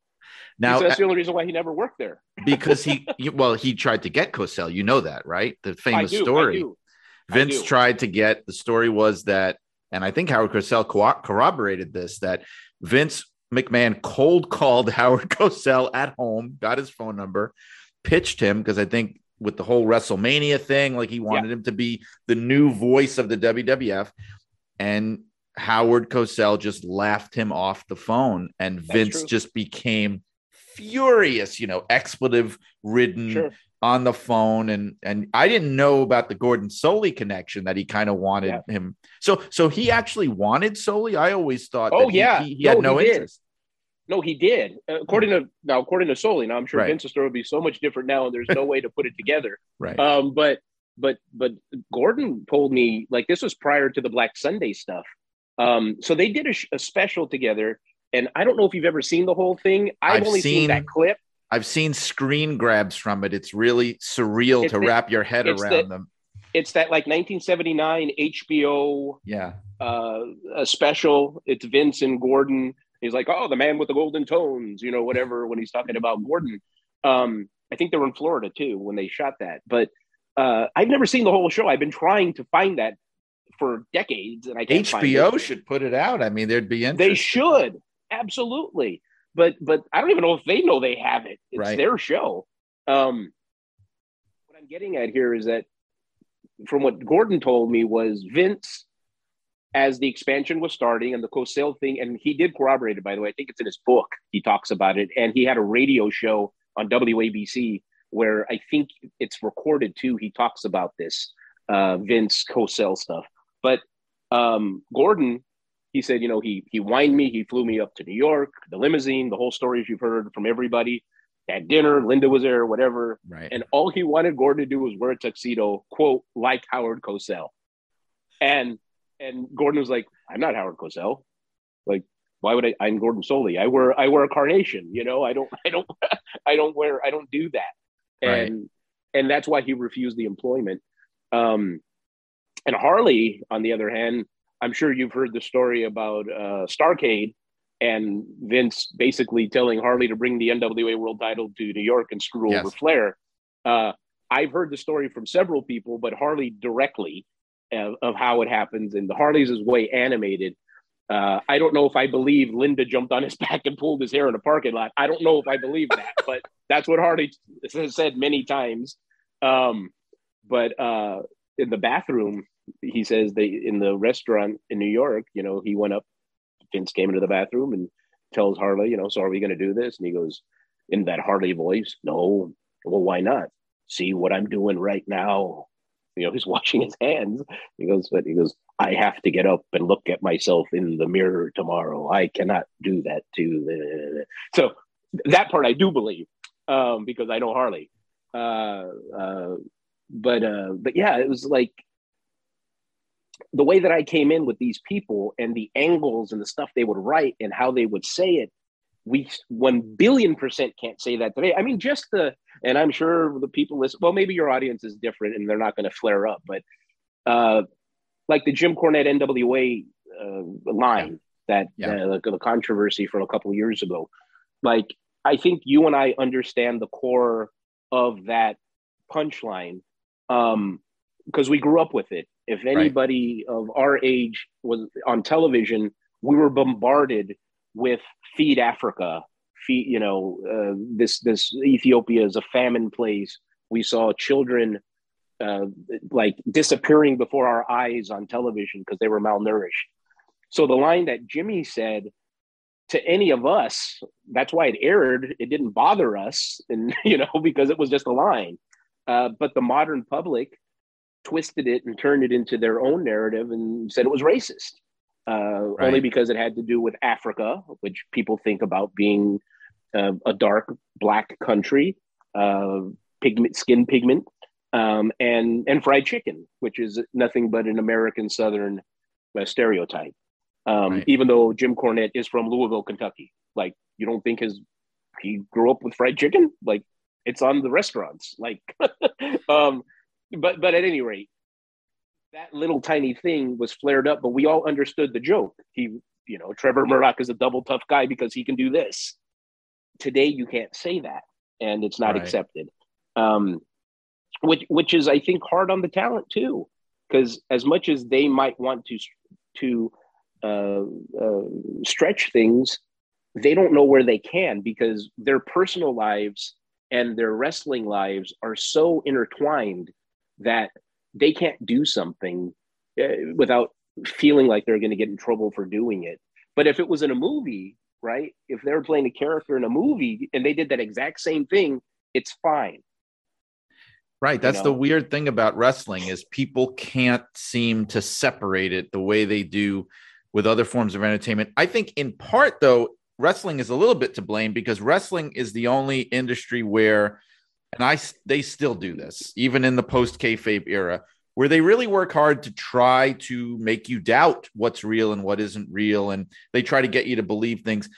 Now, so that's the only reason why he never worked there. because he, well, he tried to get Cosell. You know that, right? The famous do, story. I do. I Vince tried to get the story was that, and I think Howard Cosell co- corroborated this that Vince McMahon cold called Howard Cosell at home, got his phone number, pitched him because I think with the whole WrestleMania thing, like he wanted him to be the new voice of the WWF, and Howard Cosell just laughed him off the phone, and Vince true. just became furious, you know, expletive ridden Sure. on the phone and and I didn't know about the Gordon Solie connection that he kind of wanted Yeah. him. So so he actually wanted Solie. I always thought Oh, that he- yeah. he, he had No, no he did. interest. No, he did. Uh, according to now, according to Solie, now I'm sure Right. Vince's story would be so much different now, and there's no way to put it together. Right. Um, but but but Gordon told me like this was prior to the Black Sunday stuff. Um, so they did a, sh- a special together, and I don't know if you've ever seen the whole thing. I've, I've only seen, seen- that clip. I've seen screen grabs from it. It's really surreal It's to the- wrap your head around the- them. It's that like 1979 HBO Yeah. uh, a special. It's Vince and Gordon. He's like, oh, the man with the golden tones, you know, whatever. When he's talking about Gordon, um, I think they were in Florida too when they shot that. But uh, I've never seen the whole show. I've been trying to find that for decades, and I can't find HBO should put it out. I mean, there'd be interest. They should absolutely, but but I don't even know if they know they have it. It's Right. their show. Um, what I'm getting at here is that from what Gordon told me was Vince, as the expansion was starting and the Cosell thing, and he did corroborate it. By the way, I think it's in his book. He talks about it, and he had a radio show on WABC where I think it's recorded too. He talks about this uh, Vince Cosell stuff, but um, Gordon he said, you know, he he wined me, he flew me up to New York, the limousine, the whole stories you've heard from everybody. At dinner, Linda was there, whatever, right. and all he wanted Gordon to do was wear a tuxedo, quote, like Howard Cosell. And and Gordon was like, I'm not Howard Cosell. Like, why would I? I'm Gordon Solie. I wear I wear a carnation. You know, I don't I don't I don't wear I don't do that. Right. And and that's why he refused the employment. Um, and Harley, on the other hand, I'm sure you've heard the story about uh, Starcade and Vince basically telling Harley to bring the NWA World Title to New York and screw Yes. over Flair. Uh, I've heard the story from several people, but Harley directly uh, of how it happens, and the Harley's is way animated. Uh, I don't know if I believe Linda jumped on his back and pulled his hair in a parking lot. I don't know if I believe that, but that's what Harley has said many times. Um, but uh, in the bathroom, he says they in the restaurant in New York, you know, he went up, Vince came into the bathroom and tells Harley, you know, so are we going to do this? And he goes in that Harley voice, no. Well, why not? See what I'm doing right now. You know, he's washing his hands. He goes, but he goes, I have to get up and look at myself in the mirror tomorrow. I cannot do that too. So that part I do believe um, because I know Harley. Uh, uh, but uh, but yeah, it was like the way that I came in with these people and the angles and the stuff they would write and how they would say it. We one billion percent can't say that today. I mean, just the and I'm sure the people listen. Well, maybe your audience is different and they're not going to flare up, but uh, like the Jim Cornette NWA uh, line that Yeah. uh, the, the controversy from a couple of years ago. Like I think you and I understand the core of that punchline um, because we grew up with it. If anybody of our age was on television, we were bombarded with "Feed Africa," "Feed," you know, uh, this this Ethiopia is a famine place. We saw children uh, like disappearing before our eyes on television because they were malnourished. So the line that Jimmy said to any of us, that's why it aired. It didn't bother us, and you know, because it was just a line. Uh, but the modern public twisted it and turned it into their own narrative and said it was racist, uh, Right. only because it had to do with Africa, which people think about being uh, a dark black country, uh, pigment, skin pigment, um, and and fried chicken, which is nothing but an American Southern uh, stereotype. Um, Right. Even though Jim Cornette is from Louisville, Kentucky, like you don't think his he grew up with fried chicken, like it's on the restaurants, like. um, but but at any rate, that little tiny thing was flared up, but we all understood the joke. He, you know, Trevor Murdoch is a double tough guy because he can do this. Today, you can't say that, and it's not Right. accepted. Um, which which is, I think, hard on the talent too, because as much as they might want to to uh, uh, stretch things, they don't know where they can because their personal lives and their wrestling lives are so intertwined that they can't do something uh, without feeling like they're going to get in trouble for doing it. But if it was in a movie, right? If they were playing a character in a movie and they did that exact same thing, it's fine. Right. That's the know? weird thing about wrestling is people can't seem to separate it the way they do with other forms of entertainment. I think in part though, wrestling is a little bit to blame because wrestling is the only industry where and I they still do this even in the post kayfabe era where they really work hard to try to make you doubt what's real and what isn't real and they try to get you to believe things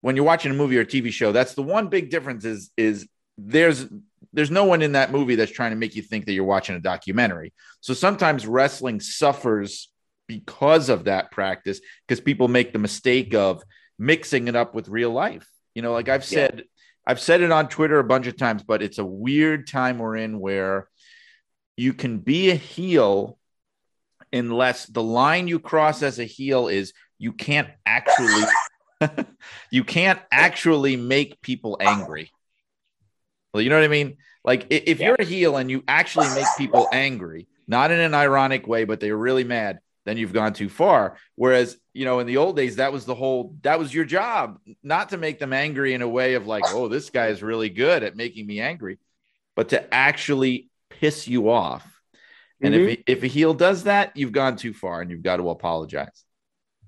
when you're watching a movie or a TV show that's the one big difference is is there's there's no one in that movie that's trying to make you think that you're watching a documentary. So sometimes wrestling suffers because of that practice because people make the mistake of mixing it up with real life. You know, like I've said I've said it on Twitter a bunch of times, but it's a weird time we're in where you can be a heel unless the line you cross as a heel is you can't actually you can't actually make people angry. Well, you know what I mean? Like if Yeah. you're a heel and you actually make people angry, not in an ironic way, but they're really mad, then you've gone too far. Whereas, you know, in the old days, that was the whole that was your job, not to make them angry in a way of like, oh, this guy is really good at making me angry, but to actually piss you off. And if mm-hmm. if a heel does that, you've gone too far and you've got to apologize.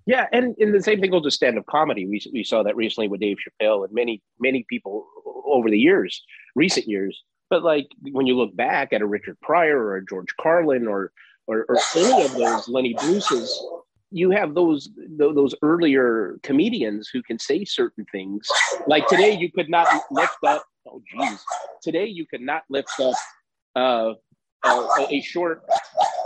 Yeah, and, and the same thing goes to stand up comedy. We, we saw that recently with Dave Chappelle and many, many people over the years, recent years. But like when you look back at a Richard Pryor or a George Carlin or, or, or any of those Lenny Bruce's, you have those tho- those earlier comedians who can say certain things. Like today, you could not lift up. Oh, geez. Today, you could not lift up uh, a, a short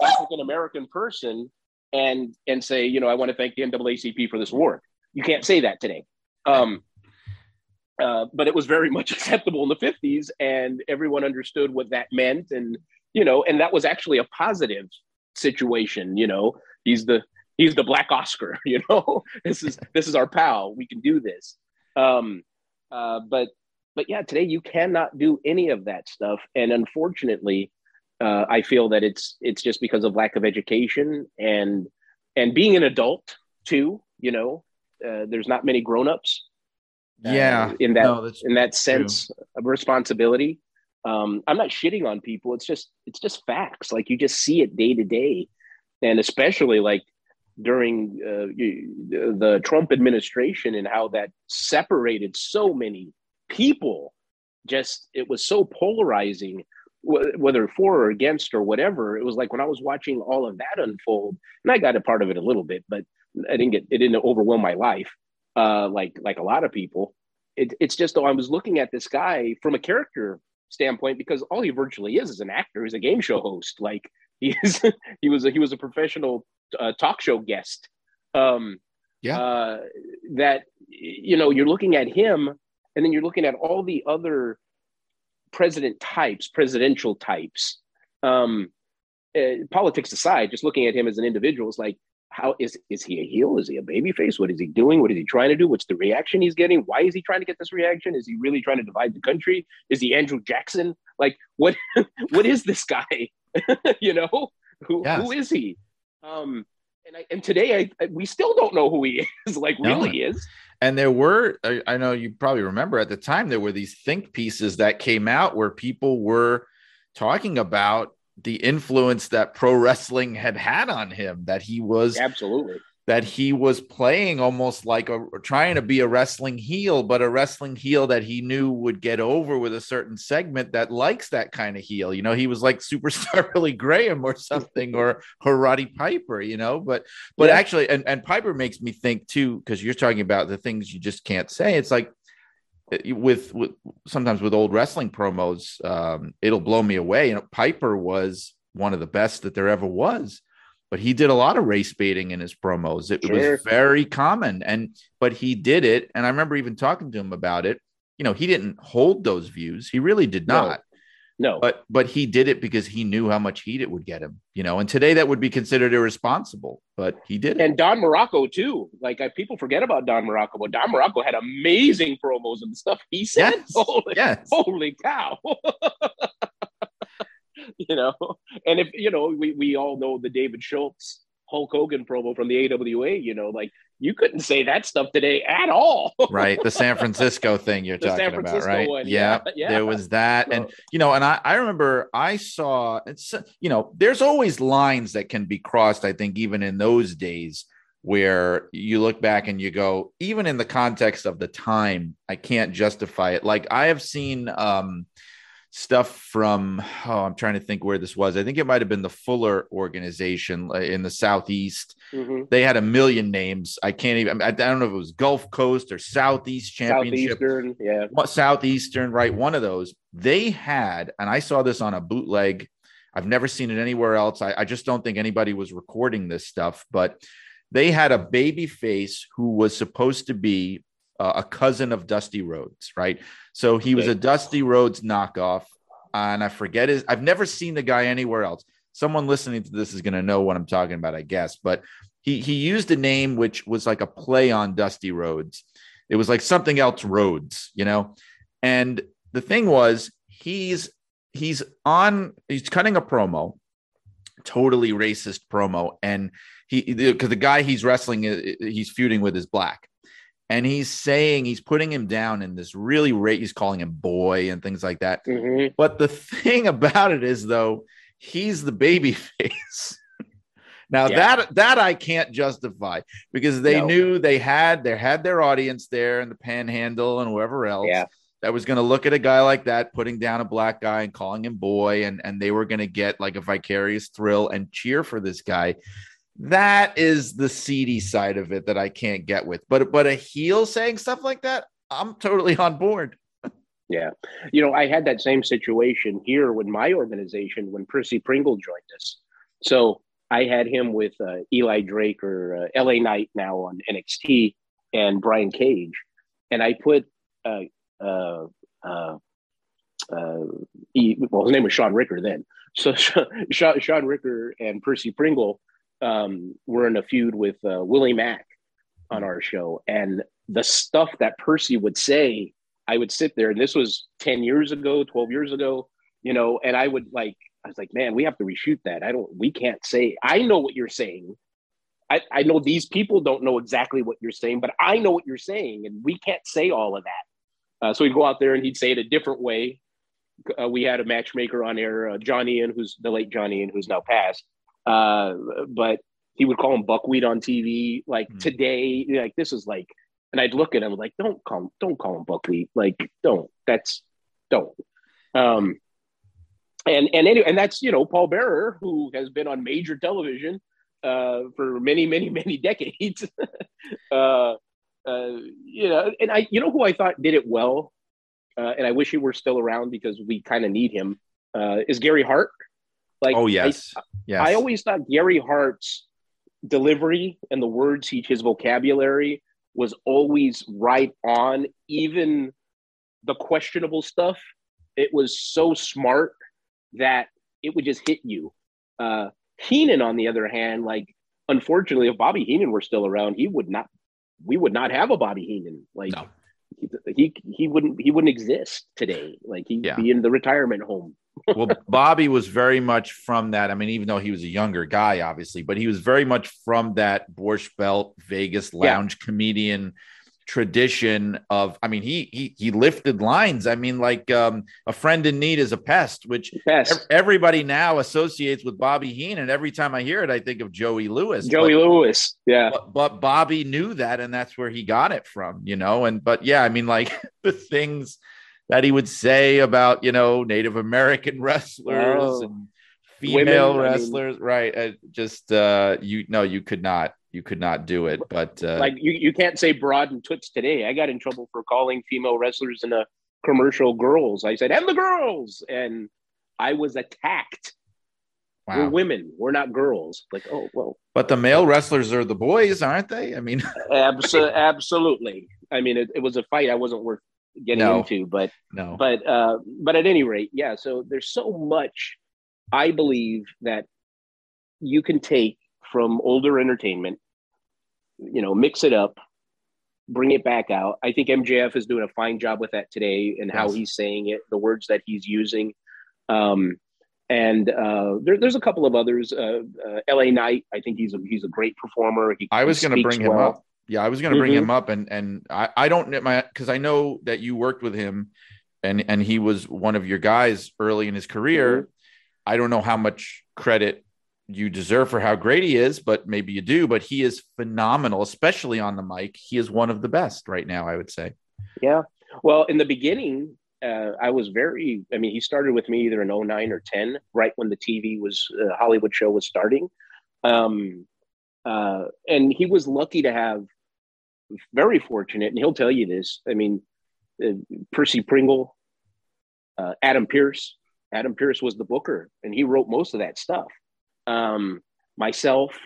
African American person and and say, you know, I want to thank the NAACP for this award. You can't say that today. Um, uh, but it was very much acceptable in the 50s, and everyone understood what that meant, and you know, and that was actually a positive situation. You know, he's the he's the Black Oscar. You know, this is this is our pal. We can do this. Um, uh, but but yeah, today you cannot do any of that stuff, and unfortunately, uh, I feel that it's it's just because of lack of education and and being an adult too. You know, uh, there's not many grown-ups. uh, Yeah, in that no, in that sense of responsibility. Um, I'm not shitting on people. It's just it's just facts. Like you just see it day to day, and especially like during uh, the Trump administration and how that separated so many people. Just it was so polarizing, wh- whether for or against or whatever. It was like when I was watching all of that unfold, and I got a part of it a little bit, but I didn't get it didn't overwhelm my life uh, like like a lot of people. It, it's just though I was looking at this guy from a character standpoint because all he virtually is is an actor. He's a game show host. Like he is, he was a, he was a professional uh, talk show guest. Um, Yeah. Uh, that you know you're looking at him, and then you're looking at all the other president types, presidential types. Um, uh, politics aside, just looking at him as an individual is like how is is he a heel? Is he a baby face? What is he doing? What is he trying to do? What's the reaction he's getting? Why is he trying to get this reaction? Is he really trying to divide the country? Is he Andrew Jackson? Like what what is this guy? you know, who Yes. who is he? Um and I, and today I, I we still don't know who he is, like No. really is. And there were, I I know you probably remember at the time, there were these think pieces that came out where people were talking about the influence that pro wrestling had had on him, that he was Absolutely. that he was playing almost like a trying to be a wrestling heel, but a wrestling heel that he knew would get over with a certain segment that likes that kind of heel. You know, he was like superstar Billy Graham or something, or or Roddy Piper, you know. But but Yeah. actually, and, and Piper makes me think too, because you're talking about the things you just can't say. It's like with with sometimes with old wrestling promos, um, it'll blow me away. You know, Piper was one of the best that there ever was but he did a lot of race baiting in his promos. It Sure. was very common, and but he did it. And I remember even talking to him about it. You know, he didn't hold those views. He really did not. No. But but he did it because he knew how much heat it would get him. You know, and today that would be considered irresponsible. But he did it. and Don Muraco too. Like I, people forget about Don Muraco, but Don Muraco had amazing promos and stuff he said. Yes. Holy, yes. holy cow! you know, and if you know, we we all know the David Schultz Hulk Hogan promo from the AWA. You know, like you couldn't say that stuff today at all. right the san francisco thing you're The talking about right one, yeah, yeah, yeah. there was that and you know and I, I remember i saw it's you know there's always lines that can be crossed i think even in those days where you look back and you go even in the context of the time i can't justify it like i have seen um stuff from oh i'm trying to think where this was i think it might have been the fuller organization uh, in the southeast Mhm. they had a million names. I can't even. I don't know if it was Gulf Coast or Southeast Championship, Southeastern, yeah. what- Southeastern, right? One of those. They had, and I saw this on a bootleg. I've never seen it anywhere else. I, I just don't think anybody was recording this stuff, but they had a baby face who was supposed to be uh, a cousin of Dusty Rhodes, right? So he was a Dusty Rhodes knockoff. and I forget his. I've never seen the guy anywhere else. Someone listening to this is going to know what I'm talking about, I guess. But he he used a name which was like a play on Dusty Rhodes. It was like something else Rhodes, you know. And the thing was, he's he's on. He's cutting a promo, totally racist promo, and he because the guy he's wrestling, he's feuding with is black and he's saying he's putting him down in this really rate he's calling him boy and things like that Mhm. but the thing about it is though he's the baby face now Yeah. that that i can't justify because they No. knew they had they had their audience there and the panhandle and whoever else Yeah. that was going to look at a guy like that putting down a black guy and calling him boy and and they were going to get like a vicarious thrill and cheer for this guy that is the seedy side of it that I can't get with. But but a heel saying stuff like that, I'm totally on board. Yeah. You know, I had that same situation here with my organization when Percy Pringle joined us. So I had him with uh, Eli Drake or uh, LA Knight now on NXT and Brian Cage. And I put, uh, uh, uh, uh, he, well, his name was Sean Ricker then. So Sean, Sean Ricker and Percy Pringle um, were in a feud with uh, Willie Mack on our show. And the stuff that Percy would say, I would sit there, and this was 10 years ago, 12 years ago, you know, and I would like, I was like, man, we have to reshoot that. I don't, we can't say, I know what you're saying. I, I know these people don't know exactly what you're saying, but I know what you're saying, and we can't say all of that. Uh, so he'd go out there and he'd say it a different way. Uh, we had a matchmaker on air, uh, John Ian, who's the late John Ian, who's now passed. Uh, but he would call him buckwheat on TV. Like Hmm. today, like this is like, and I'd look at him like, don't call him, don't call him buckwheat. Like, don't. That's don't. Um, and and anyway, and that's you know Paul Bearer, who has been on major television uh, for many, many, many decades. uh, uh, you know, and I, you know, who I thought did it well, uh, and I wish he were still around because we kind of need him. Uh, is Gary Hart? Like, Oh I- yes, yes. I always thought Gary Hart's delivery and the words he his vocabulary was always right on, even the questionable stuff. It was so smart that it would just hit you. Uh, Heenan, on the other hand, like unfortunately, if Bobby Heenan were still around, he would not. We would not have a Bobby Heenan. Like No. he, he he wouldn't he wouldn't exist today. Like he'd Yeah. be in the retirement home. Well, Bobby was very much from that. I mean, even though he was a younger guy, obviously, but he was very much from that Borscht Belt Vegas lounge comedian tradition of. I mean, he he he lifted lines. I mean, like um, a friend in need is a pest, which Best ev- everybody now associates with Bobby Heenan Every time I hear it, I think of Joey Lewis. Joey But- Lewis. Yeah. but, but Bobby knew that, and that's where he got it from, you know. And but yeah, I mean, like the things that he would say about you know Native American wrestlers Oh. and female Women, I mean- wrestlers, right? Uh, just uh, you no, you could not, you could not do it. But uh, like you, you can't say broad and toots today. I got in trouble for calling female wrestlers in a commercial girls. I said, and the girls. And I was attacked. We're women. We're not girls. Like, oh, well, But the male wrestlers are the boys, aren't they? I mean, abs- absolutely. I mean, it, it was a fight I wasn't worth getting No. into, but, no. but, uh, but at any rate, yeah. So there's so much I believe that you can take from older entertainment, you know, mix it up, bring it back out. I think MJF is doing a fine job with that today and how he's saying it, the words that he's using. Um, and uh, there, there's a couple of others. Uh, uh, L.A. Knight, I think he's a he's a great performer. He, I was going to bring him well. up. Yeah, I was going to bring Mhm. him up, and and I I don't my because I know that you worked with him, and and he was one of your guys early in his career. Mm-hmm. I don't know how much credit you deserve for how great he is, but maybe you do. But he is phenomenal, especially on the mic. He is one of the best right now. I would say. Yeah. Well, in the beginning, uh, I was very, I mean, he started with me either in 09 or 10, right when the TV was, uh, Hollywood show was starting. Um, uh, and he was lucky to have, very fortunate, and he'll tell you this. I mean, uh, Percy Pringle, uh, Adam Pearce. Adam Pearce was the booker, and he wrote most of that stuff. Um, myself,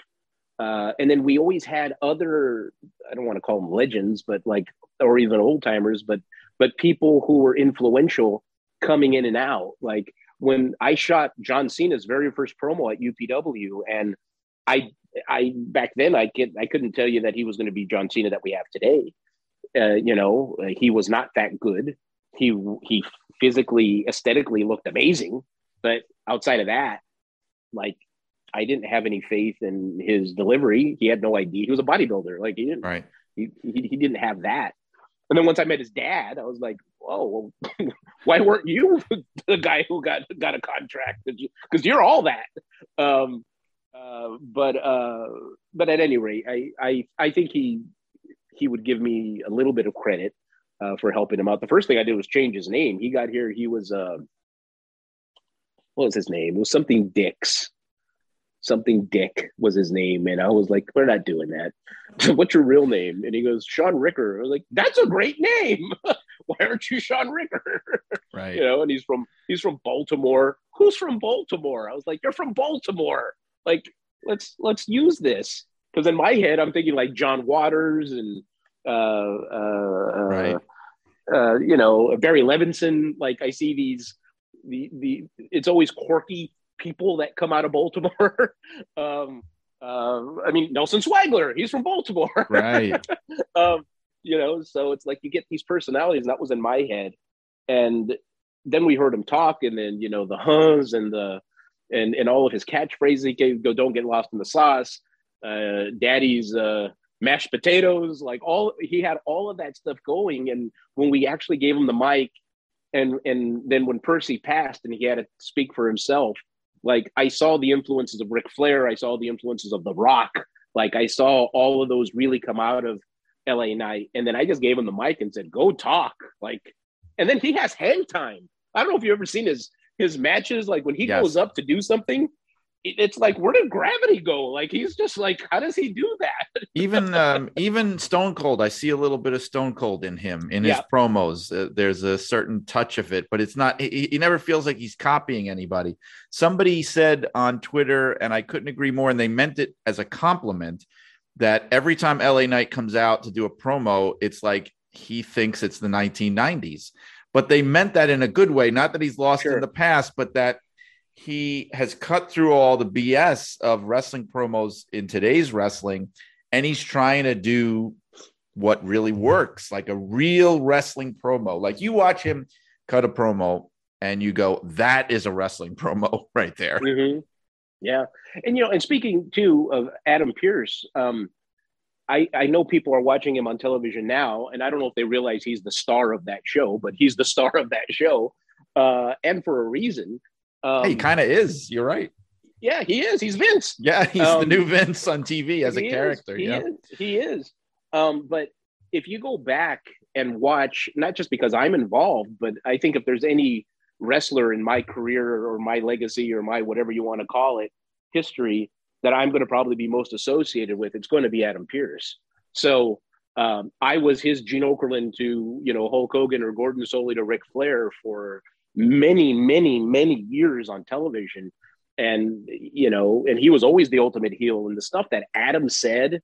uh, and then we always had other. I don't want to call them legends, but like, or even old timers, but but people who were influential coming in and out. Like when I shot John Cena's very first promo at UPW, and I I back then I could I couldn't tell you that he was going to be John Cena that we have today. Uh, you know, he was not that good. He he physically, aesthetically looked amazing, but outside of that, like I didn't have any faith in his delivery. He had no idea. He was a bodybuilder. Like he didn't. Right. He, he, he didn't have that. And then once I met his dad, I was like, "Whoa, well, why weren't you the guy who got got a contract? Because you, are all that." Um, uh, but uh, but at any rate, I, I I think he he would give me a little bit of credit uh, for helping him out. The first thing I did was change his name. He got here. He was uh, what was his name? It was something Dix something Dick was his name. And I was like, we're not doing that. What's your real name? And he goes, Sean Ricker. I was like, that's a great name. Why aren't you Sean Ricker? Right. you know, and he's from he's from Baltimore. Who's from Baltimore? I was like, you're from Baltimore. Like, let's let's use this. Because in my head, I'm thinking like John Waters and uh uh, uh right. uh you know, Barry Levinson. Like I see these the the it's always quirky people that come out of Baltimore. um, uh, I mean, Nelson Swagler, he's from Baltimore. Right. um, you know, so it's like you get these personalities. And That was in my head. And then we heard him talk, and then, you know, the huns and the, and, and all of his catchphrases, he gave, go, don't get lost in the sauce. Uh, daddy's, uh, mashed potatoes, like all, he had all of that stuff going. And when we actually gave him the mic, and and then when Percy passed and he had to speak for himself, like I saw the influences of Ric Flair, I saw the influences of The Rock, like I saw all of those really come out of LA Knight and then I just gave him the mic and said, "Go talk," like, and then he has hang time. I don't know if you've ever seen his his matches, like when he yes. goes up to do something, it's like where did gravity go? Like he's just like how does he do that? Even um even stone cold i see a little bit of stone cold in him in his yeah. promos. Uh, there's a certain touch of it but it's not he, he, never feels like he's copying anybody. Somebody said on twitter and i couldn't agree more and they meant it as a compliment that every time la knight comes out to do a promo it's like he thinks it's the 1990s but they meant that in a good way not that he's lost sure. in the past but that he has cut through all the BS of wrestling promos in today's wrestling, and he's trying to do what really works, like a real wrestling promo. Like you watch him cut a promo and you go, that is a wrestling promo right there. Mm-hmm. Yeah. And, you know, and speaking too of Adam Pearce, um, I, I know people are watching him on television now, and I don't know if they realize he's the star of that show, but he's the star of that show, uh, and for a reason. Um, he kind of is. You're right. Yeah, he is. He's Vince. Yeah, he's um, the new Vince on TV as a character. He yeah, is. he is. Um, but if you go back and watch, not just because I'm involved, but I think if there's any wrestler in my career or my legacy or my whatever you want to call it history that I'm going to probably be most associated with, it's going to be Adam Pearce. So um, I was his Gene Okerlund to you know Hulk Hogan or Gordon Solie to Ric Flair for many, many, many years on television. And, you know, and he was always the ultimate heel. And the stuff that Adam said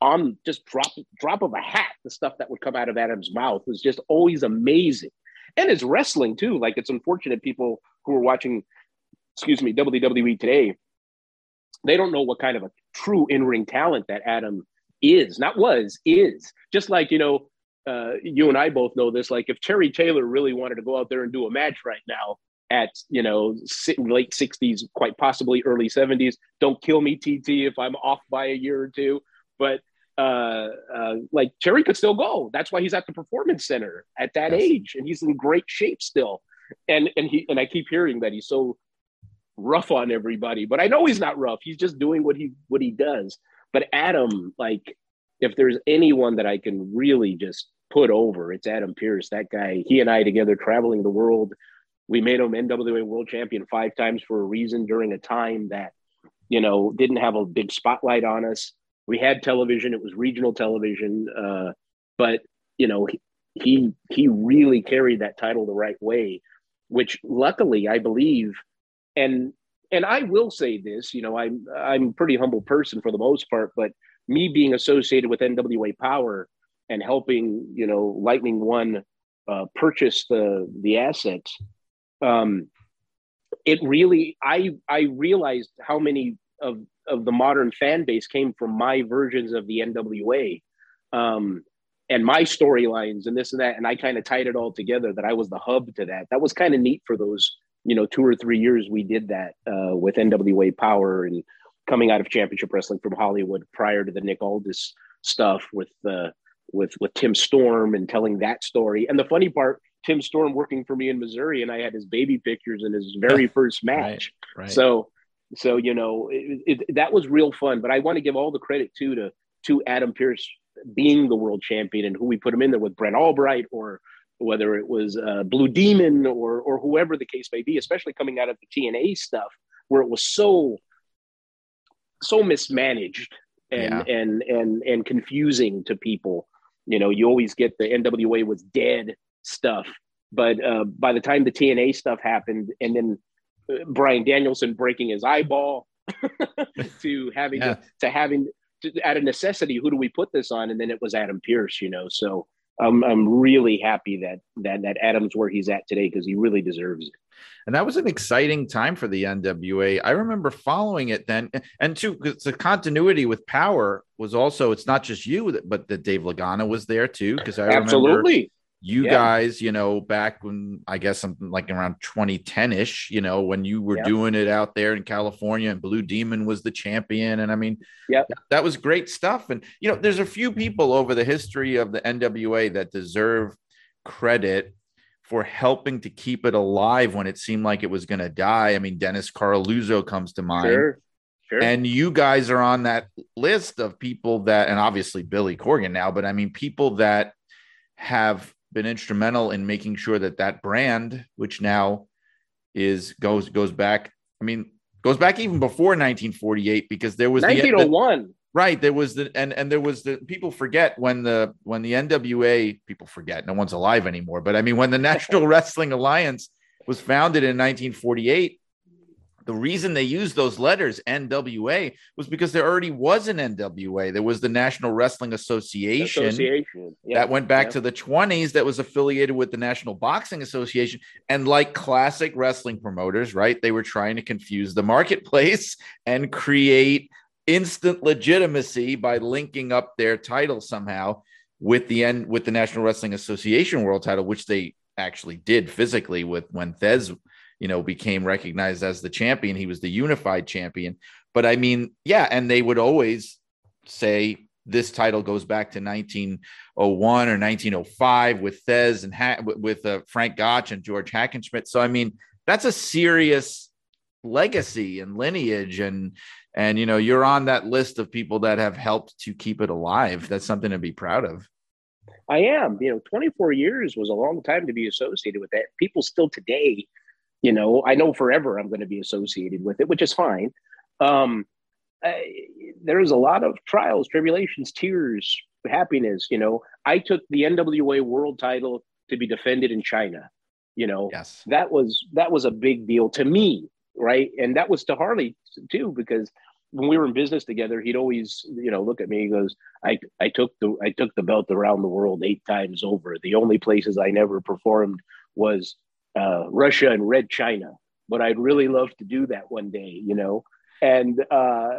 on just drop drop of a hat, the stuff that would come out of Adam's mouth was just always amazing. And his wrestling too. Like it's unfortunate people who are watching, excuse me, WWE today, they don't know what kind of a true in-ring talent that Adam is, not was, is. Just like, you know, uh, you and I both know this. Like, if Terry Taylor really wanted to go out there and do a match right now at you know late '60s, quite possibly early '70s, don't kill me, TT, if I'm off by a year or two. But uh, uh, like Terry could still go. That's why he's at the Performance Center at that yes. age, and he's in great shape still. And and he and I keep hearing that he's so rough on everybody, but I know he's not rough. He's just doing what he what he does. But Adam, like, if there's anyone that I can really just put over. It's Adam Pearce. That guy, he and I together traveling the world. We made him NWA world champion five times for a reason during a time that, you know, didn't have a big spotlight on us. We had television, it was regional television. Uh, but, you know, he, he he really carried that title the right way, which luckily I believe, and and I will say this, you know, I'm I'm a pretty humble person for the most part, but me being associated with NWA Power, and helping you know Lightning One uh, purchase the the assets. Um, it really I I realized how many of of the modern fan base came from my versions of the NWA. Um, and my storylines and this and that. And I kind of tied it all together that I was the hub to that. That was kind of neat for those, you know, two or three years we did that uh, with NWA Power and coming out of Championship Wrestling from Hollywood prior to the Nick Aldis stuff with uh, with with Tim Storm and telling that story. And the funny part, Tim Storm working for me in Missouri, and I had his baby pictures in his very first match. Right, right. So so you know it, it, that was real fun. But I want to give all the credit too to to Adam Pearce being the world champion and who we put him in there with Brent Albright or whether it was uh, Blue Demon or or whoever the case may be, especially coming out of the TNA stuff where it was so so mismanaged and yeah. and and and confusing to people. You know, you always get the NWA was dead stuff, but uh, by the time the TNA stuff happened, and then Bryan Danielson breaking his eyeball to having yeah. to, to having out of necessity, who do we put this on? And then it was Adam Pearce, you know. So I'm I'm really happy that that that Adam's where he's at today because he really deserves it. And that was an exciting time for the NWA. I remember following it then, and too, the continuity with Power was also. It's not just you, but that Dave Lagana was there too. Because I absolutely you yeah. guys, you know, back when I guess something like around 2010 ish, you know, when you were doing it out there in California and Blue Demon was the champion. And I mean, yeah, that was great stuff. And, you know, there's a few people over the history of the NWA that deserve credit for helping to keep it alive when it seemed like it was going to die. I mean, Dennis Coralluzzo comes to mind. Sure. Sure. And you guys are on that list of people that, and obviously Billy Corgan now, but I mean, people that have been instrumental in making sure that that brand, which now is goes goes back. I mean, goes back even before 1948 because there was 1901. The, oh right there was the and and there was the people forget when the when the NWA people forget no one's alive anymore but I mean when the National Wrestling Alliance was founded in 1948 the reason they used those letters NWA was because there already was an NWA. There was the National Wrestling Association, Association. That went back to the 20s that was affiliated with the National Boxing Association. And like classic wrestling promoters, right, they were trying to confuse the marketplace and create instant legitimacy by linking up their title somehow with the end with the National Wrestling Association world title, which they actually did physically with when Thesz you know, became recognized as the champion. He was the unified champion. But I mean, yeah, and they would always say this title goes back to 1901 or 1905 with Thesz and ha- with uh, Frank Gotch and George Hackenschmidt. So I mean, that's a serious legacy and lineage and and you know you're on that list of people that have helped to keep it alive that's something to be proud of i am you know 24 years was a long time to be associated with that people still today you know i know forever i'm going to be associated with it which is fine. Um, there's a lot of trials tribulations tears happiness you know. I took the nwa world title to be defended in china you know. Yes. That was that was a big deal to me right? And that was to harley too because when we were in business together he'd always you know look at me he goes i i took the i took the belt around the world eight times over. The only places i never performed was uh, Russia and Red China, but I'd really love to do that one day, you know. And uh,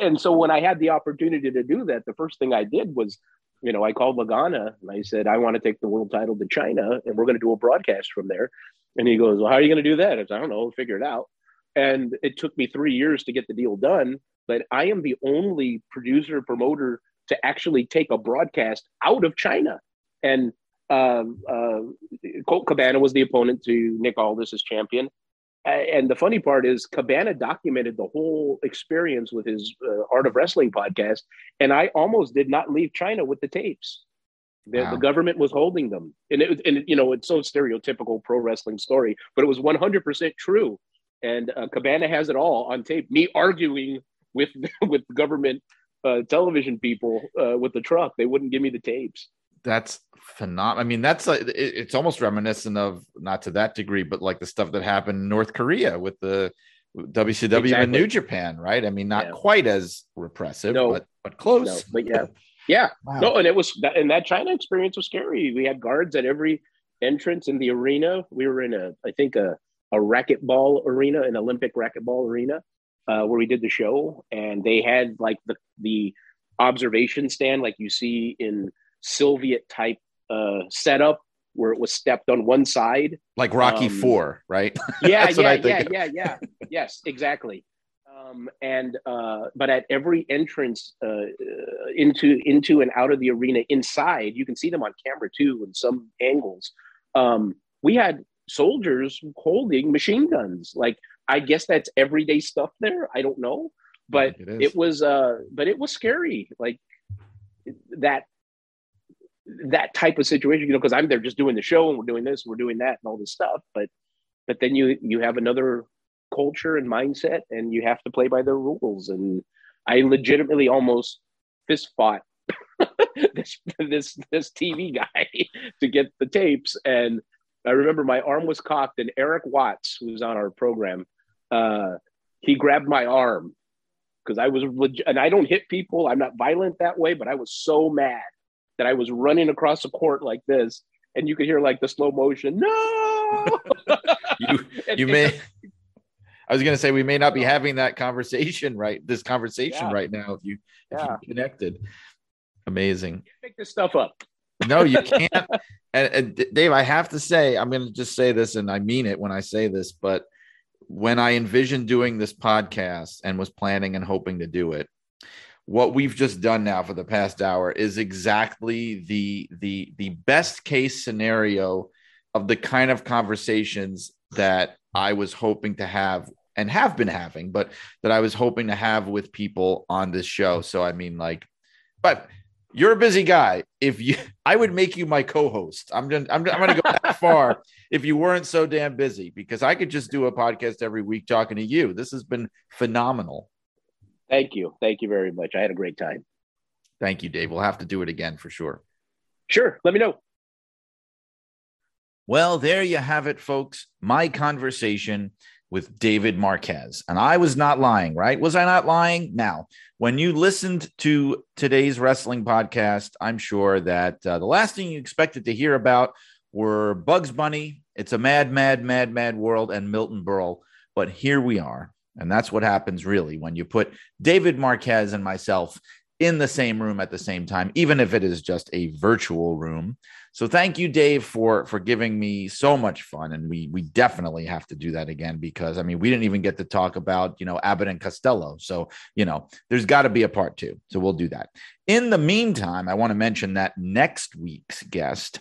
and so when I had the opportunity to do that, the first thing I did was, you know, I called Lagana and I said, I want to take the world title to China, and we're going to do a broadcast from there. And he goes, Well, how are you going to do that? I, said, I don't know, figure it out. And it took me three years to get the deal done, but I am the only producer promoter to actually take a broadcast out of China. And um, uh, Colt Cabana was the opponent to Nick Aldis as champion. And the funny part is, Cabana documented the whole experience with his uh, Art of Wrestling podcast. And I almost did not leave China with the tapes. The, wow. the government was holding them. And, it, and, you know, it's so stereotypical pro wrestling story, but it was 100% true. And uh, Cabana has it all on tape. Me arguing with, with government uh, television people uh, with the truck. They wouldn't give me the tapes that's phenomenal. I mean, that's like it, it's almost reminiscent of not to that degree, but like the stuff that happened in North Korea with the WCW exactly. and New Japan, right? I mean, not yeah. quite as repressive, no. but but close. No, but yeah, yeah. Wow. No, and it was that, and that China experience was scary. We had guards at every entrance in the arena. We were in a, I think a a racquetball arena, an Olympic racquetball arena, uh, where we did the show, and they had like the the observation stand like you see in Soviet type uh, setup where it was stepped on one side, like Rocky Um, Four, right? Yeah, That's what yeah, I think yeah, of. yeah, yeah. yes, exactly. Um, and uh, but at every entrance uh, uh, into into and out of the arena inside, you can see them on camera too in some angles. Um, we had soldiers holding machine guns. Like I guess that's everyday stuff there. I don't know, but it it was uh, but it was scary. Like that that type of situation, you know, because I'm there just doing the show and we're doing this, and we're doing that, and all this stuff. But but then you you have another culture and mindset, and you have to play by their rules. And I legitimately almost fist fought this this this TV guy to get the tapes, and I remember my arm was cocked, and Eric Watts, who was on our program, uh, he grabbed my arm because I was leg- and I don't hit people. I'm not violent that way, but I was so mad that I was running across a court like this, and you could hear like the slow motion. No, you And- you may. I was going to say we may not be having that conversation right this conversation Yeah. right now if you if Yeah. you connected. Amazing. make this stuff up. No, you can't. and, and Dave, I have to say, I'm going to just say this, and I mean it when I say this, but when I envisioned doing this podcast and was planning and hoping to do it, what we've just done now for the past hour is exactly the the the best case scenario of the kind of conversations that I was hoping to have and have been having, but that I was hoping to have with people on this show. So I mean, like, but you're a busy guy. If you, I would make you my co-host. I'm gonna, I'm, I'm gonna go that far. If you weren't so damn busy, because I could just do a podcast every week talking to you. This has been phenomenal. Thank you, thank you very much. I had a great time. Thank you, Dave. We'll have to do it again for sure. Sure, let me know. Well, there you have it, folks. My conversation with David Marquez. And I was not lying, right? Was I not lying? Now, when you listened to today's wrestling podcast, I'm sure that uh, the last thing you expected to hear about were Bugs Bunny, It's a Mad, Mad, Mad, Mad World, and Milton Berle. But here we are. And that's what happens really when you put David Marquez and myself in the same room at the same time, even if it is just a virtual room. So thank you, Dave, for for giving me so much fun, and we we definitely have to do that again because I mean we didn't even get to talk about you know Abbott and Costello, so you know there's got to be a part two, so we'll do that. In the meantime, I want to mention that next week's guest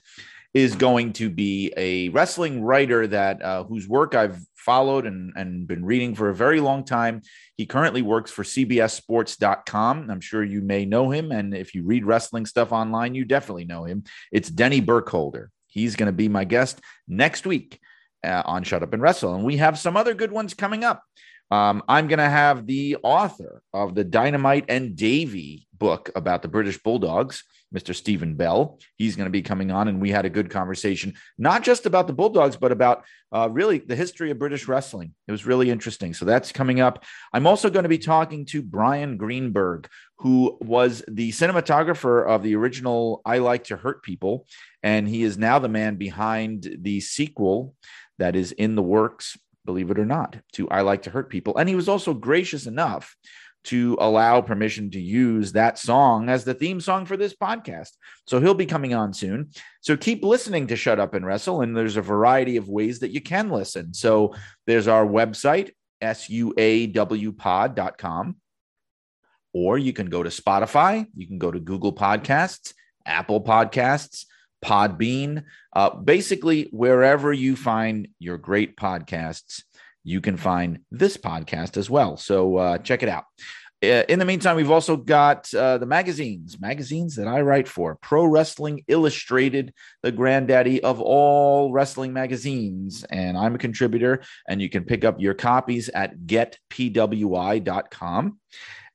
is going to be a wrestling writer that uh, whose work I've followed and, and been reading for a very long time. He currently works for CBSSports.com. I'm sure you may know him. And if you read wrestling stuff online, you definitely know him. It's Denny Burkholder. He's going to be my guest next week uh, on Shut Up and Wrestle. And we have some other good ones coming up. Um, I'm going to have the author of the Dynamite and Davy book about the British Bulldogs, Mr. Stephen Bell. He's going to be coming on, and we had a good conversation, not just about the Bulldogs, but about uh, really the history of British wrestling. It was really interesting. So that's coming up. I'm also going to be talking to Brian Greenberg, who was the cinematographer of the original I Like to Hurt People, and he is now the man behind the sequel that is in the works believe it or not, to I Like to Hurt People. And he was also gracious enough to allow permission to use that song as the theme song for this podcast. So he'll be coming on soon. So keep listening to Shut Up and Wrestle. And there's a variety of ways that you can listen. So there's our website, suawpod.com, or you can go to Spotify, you can go to Google Podcasts, Apple Podcasts. Podbean, uh, basically wherever you find your great podcasts, you can find this podcast as well. So uh, check it out. Uh, in the meantime, we've also got uh, the magazines, magazines that I write for Pro Wrestling Illustrated, the granddaddy of all wrestling magazines. And I'm a contributor, and you can pick up your copies at getpwi.com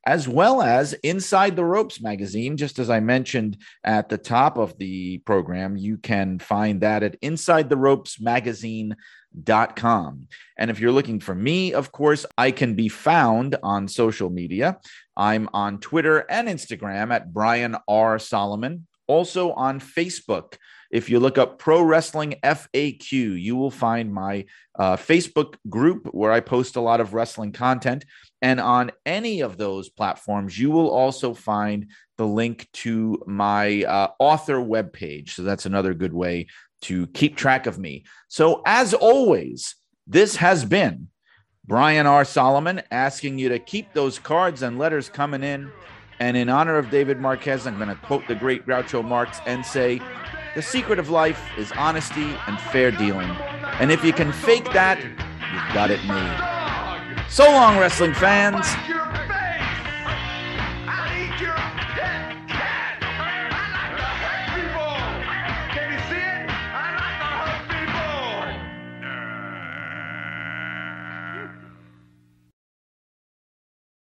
as well as Inside the Ropes magazine. Just as I mentioned at the top of the program, you can find that at InsideTheRopesMagazine.com. And if you're looking for me, of course, I can be found on social media. I'm on Twitter and Instagram at Brian R. Solomon, also on Facebook. If you look up Pro Wrestling FAQ, you will find my uh, Facebook group where I post a lot of wrestling content. And on any of those platforms, you will also find the link to my uh, author webpage. So that's another good way to keep track of me. So, as always, this has been Brian R. Solomon asking you to keep those cards and letters coming in. And in honor of David Marquez, I'm going to quote the great Groucho Marx and say, The secret of life is honesty and fair dealing. And if you can fake that, you've got it made. So long, wrestling fans.